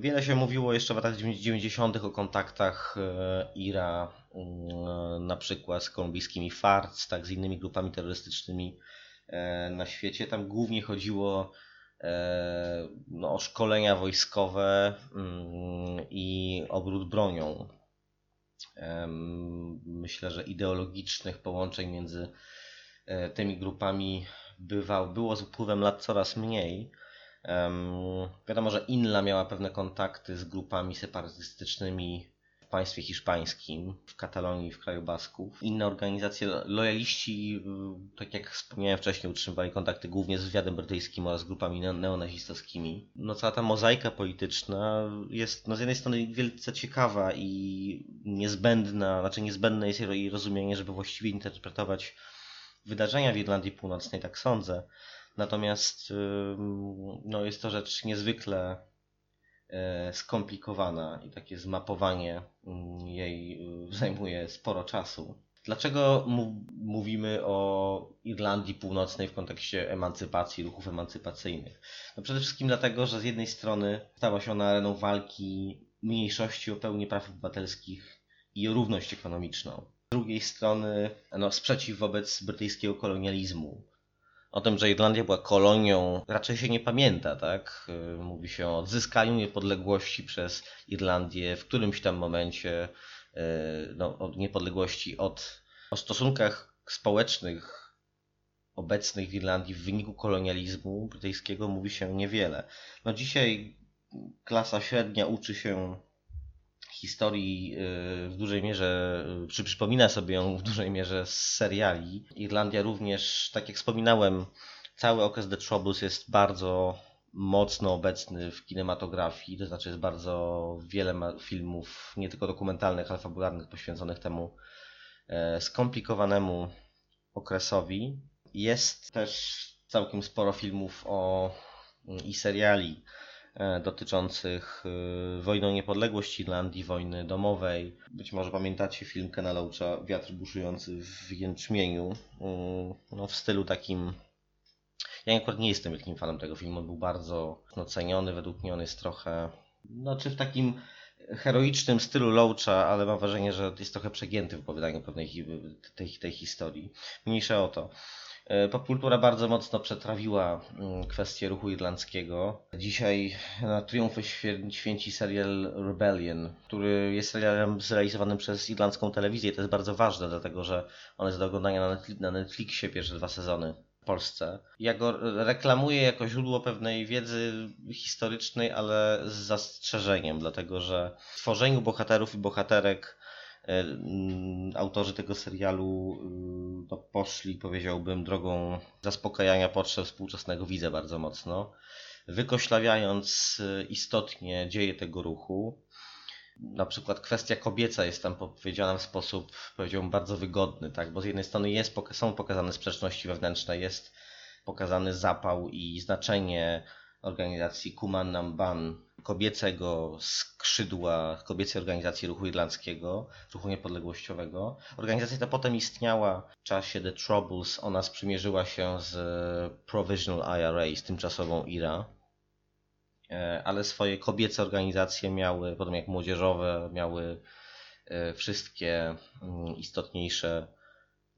Wiele się mówiło jeszcze w latach 90. o kontaktach e, IRA na przykład z kolumbijskimi FARC, tak, z innymi grupami terrorystycznymi e, na świecie. Tam głównie chodziło e, no, o szkolenia wojskowe mm, i obrót bronią. Myślę, że ideologicznych połączeń między e, tymi grupami bywał, było z upływem lat coraz mniej. Wiadomo, że Inla miała pewne kontakty z grupami separatystycznymi państwie hiszpańskim, w Katalonii, w kraju Basków. Inne organizacje, lo- lojaliści, y, tak jak wspomniałem wcześniej, utrzymywali kontakty głównie z wywiadem brytyjskim oraz grupami ne- neonazistowskimi. No cała ta mozaika polityczna jest no, z jednej strony wielce ciekawa i niezbędna, znaczy niezbędne jest jej rozumienie, żeby właściwie interpretować wydarzenia w Irlandii Północnej, tak sądzę. Natomiast no, jest to rzecz niezwykle skomplikowana i takie zmapowanie mm, jej y, zajmuje sporo czasu. Dlaczego mówimy o Irlandii Północnej w kontekście emancypacji, ruchów emancypacyjnych? No przede wszystkim dlatego, że z jednej strony stała się ona areną walki mniejszości o pełnię praw obywatelskich i o równość ekonomiczną. Z drugiej strony no, sprzeciw wobec brytyjskiego kolonializmu, o tym, że Irlandia była kolonią, raczej się nie pamięta, tak? Y, Mówi się o odzyskaniu niepodległości przez Irlandię w którymś tam momencie, y, no, od niepodległości od, o stosunkach społecznych obecnych w Irlandii w wyniku kolonializmu brytyjskiego mówi się niewiele. No dzisiaj klasa średnia uczy się historii y, w dużej mierze, y, czy przypomina sobie ją w dużej mierze z seriali. Irlandia również, tak jak wspominałem, cały okres The Troubles jest bardzo mocno obecny w kinematografii, to znaczy jest bardzo wiele filmów, nie tylko dokumentalnych, ale fabularnych, poświęconych temu e, skomplikowanemu okresowi. Jest też całkiem sporo filmów o i seriali dotyczących e, wojny o niepodległość Irlandii, wojny domowej. Być może pamiętacie film Kena Loacha Wiatr buszujący w jęczmieniu. Mm, No, w stylu takim. Ja akurat nie jestem wielkim fanem tego filmu. On był bardzo no, ceniony. Według mnie on jest trochę. No, czy w takim heroicznym stylu Loacha, ale mam wrażenie, że jest trochę przegięty w opowiadaniu pewnej tej, tej historii. Mniejsza o to. E, Popkultura bardzo mocno przetrawiła mm, kwestię ruchu irlandzkiego. Dzisiaj na triumfy świę- święci serial Rebellion, który jest serialem zrealizowanym przez irlandzką telewizję. To jest bardzo ważne, dlatego że on jest do oglądania na, Netfli- na Netflixie pierwsze dwa sezony w Polsce. Ja go reklamuję jako źródło pewnej wiedzy historycznej, ale z zastrzeżeniem, dlatego że w tworzeniu bohaterów i bohaterek autorzy tego serialu y, no, poszli, powiedziałbym, drogą zaspokajania potrzeb współczesnego widza bardzo mocno, wykoślawiając y, istotnie dzieje tego ruchu. Na przykład kwestia kobieca jest tam powiedziana w sposób, powiedziałbym, bardzo wygodny, tak? bo z jednej strony jest, są pokazane sprzeczności wewnętrzne, jest pokazany zapał i znaczenie organizacji Kuman Namban, kobiecego skrzydła kobiecej organizacji ruchu irlandzkiego, ruchu niepodległościowego. Organizacja ta potem istniała w czasie The Troubles. Ona sprzymierzyła się z Provisional IRA, z tymczasową IRA. E, Ale swoje kobiece organizacje miały, podobnie jak młodzieżowe, miały e, wszystkie mm, istotniejsze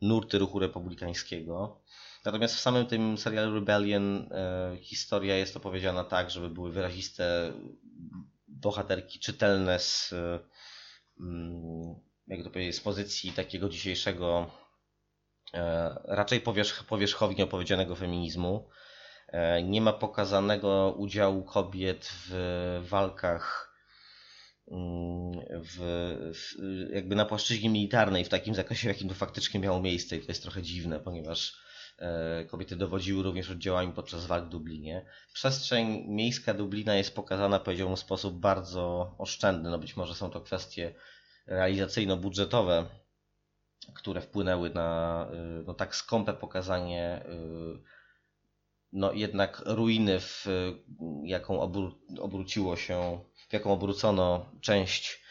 nurty ruchu republikańskiego. Natomiast w samym tym serialu Rebellion e, historia jest opowiedziana tak, żeby były wyraziste bohaterki czytelne z, e, mm, jak to powiedzieć, z pozycji takiego dzisiejszego e, raczej powierzch, powierzchownie opowiedzianego feminizmu. Nie ma pokazanego udziału kobiet w walkach mm, w, w, jakby na płaszczyźnie militarnej w takim zakresie, w jakim to faktycznie miało miejsce i to jest trochę dziwne, ponieważ kobiety dowodziły również oddziałami podczas walk w Dublinie. Przestrzeń miejska Dublina jest pokazana, powiedziałbym, w sposób bardzo oszczędny. No być może są to kwestie realizacyjno-budżetowe, które wpłynęły na y, no, tak skąpe pokazanie y, no jednak ruiny, w jaką obró- obróciło się, w jaką obrócono część e,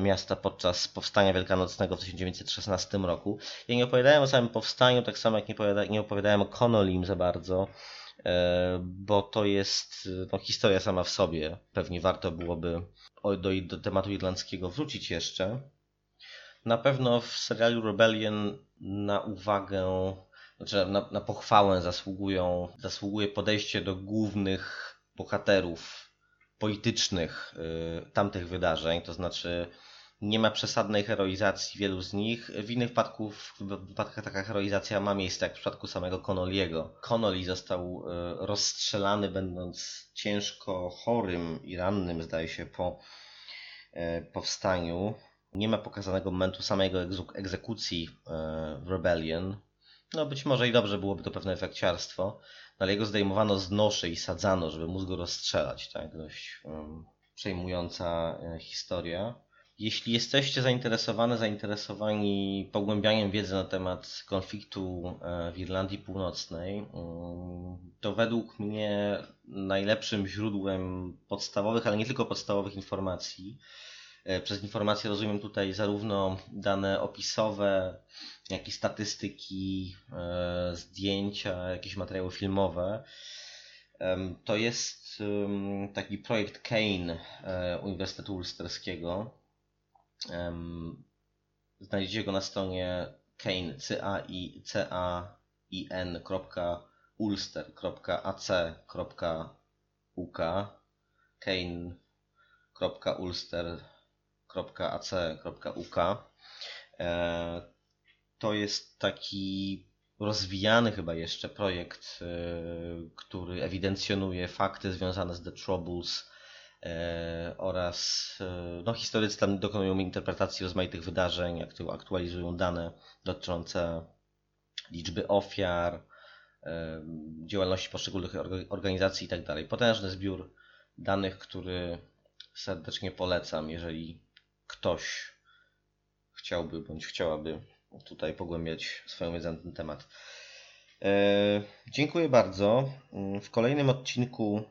miasta podczas powstania wielkanocnego w 1916 roku. Ja nie opowiadałem o samym powstaniu, tak samo jak nie opowiada, nie opowiadałem o Connolim za bardzo. e, bo to jest no, historia sama w sobie. Pewnie warto byłoby do, do tematu irlandzkiego wrócić jeszcze. Na pewno w serialu Rebellion na uwagę, znaczy na, na pochwałę zasługują, zasługuje podejście do głównych bohaterów politycznych y, tamtych wydarzeń, to znaczy nie ma przesadnej heroizacji wielu z nich. W innych wypadków, w wypadkach taka heroizacja ma miejsce, jak w przypadku samego Connolly'ego. Connolly został y, rozstrzelany, będąc ciężko chorym i rannym, zdaje się, po y, powstaniu. Nie ma pokazanego momentu samego egzekucji w Rebellion. No być może i dobrze byłoby to pewne efekciarstwo ale jego zdejmowano z noszy i sadzano, żeby móc go rozstrzelać. Tak? Dość um, przejmująca e, historia. Jeśli jesteście zainteresowane, zainteresowani pogłębianiem wiedzy na temat konfliktu e, w Irlandii Północnej, to według mnie najlepszym źródłem podstawowych, ale nie tylko podstawowych informacji, przez informacje rozumiem tutaj zarówno dane opisowe, jak i statystyki, e, zdjęcia, jakieś materiały filmowe. To jest taki projekt Kane e, Uniwersytetu Ulsterskiego. Znajdziecie go na stronie kane, c-a-i-n.ulster.ac.uk kane.ulster.ac.uk to jest taki rozwijany chyba jeszcze projekt, e, który ewidencjonuje fakty związane z The Troubles e, oraz e, no, historycy tam dokonują interpretacji rozmaitych wydarzeń, aktualizują dane dotyczące liczby ofiar, działalności poszczególnych organizacji itd. Tak Potężny zbiór danych, który serdecznie polecam, jeżeli ktoś chciałby bądź chciałaby tutaj pogłębiać swoją wiedzę na ten temat. E, dziękuję bardzo. W kolejnym odcinku,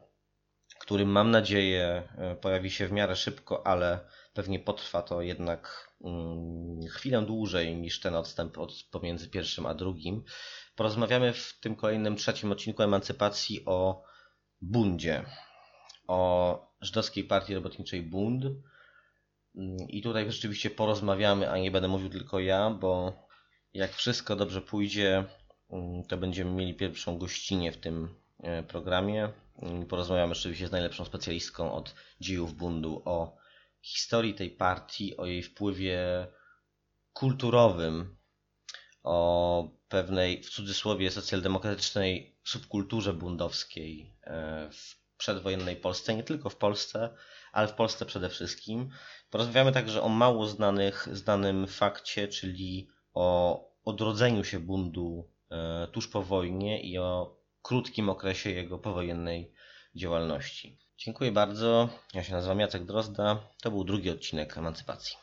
który mam nadzieję e, pojawi się w miarę szybko, ale pewnie potrwa to jednak mm, chwilę dłużej niż ten odstęp od, pomiędzy pierwszym a drugim. Porozmawiamy w tym kolejnym trzecim odcinku emancypacji o bundzie, o żydowskiej partii robotniczej Bund Mm, I tutaj rzeczywiście porozmawiamy, a nie będę mówił tylko ja, bo jak wszystko dobrze pójdzie, mm, to będziemy mieli pierwszą gościnę w tym e, programie. Mm, porozmawiamy oczywiście z najlepszą specjalistką od dziejów bundu o historii tej partii, o jej wpływie kulturowym, o pewnej w cudzysłowie socjaldemokratycznej subkulturze bundowskiej e, w przedwojennej Polsce, nie tylko w Polsce, ale w Polsce przede wszystkim. Porozmawiamy także o mało znanych, znanym fakcie, czyli o odrodzeniu się bundu e, tuż po wojnie i o krótkim okresie jego powojennej działalności. Dziękuję bardzo. Ja się nazywam Jacek Drozda. To był drugi odcinek Emancypacji.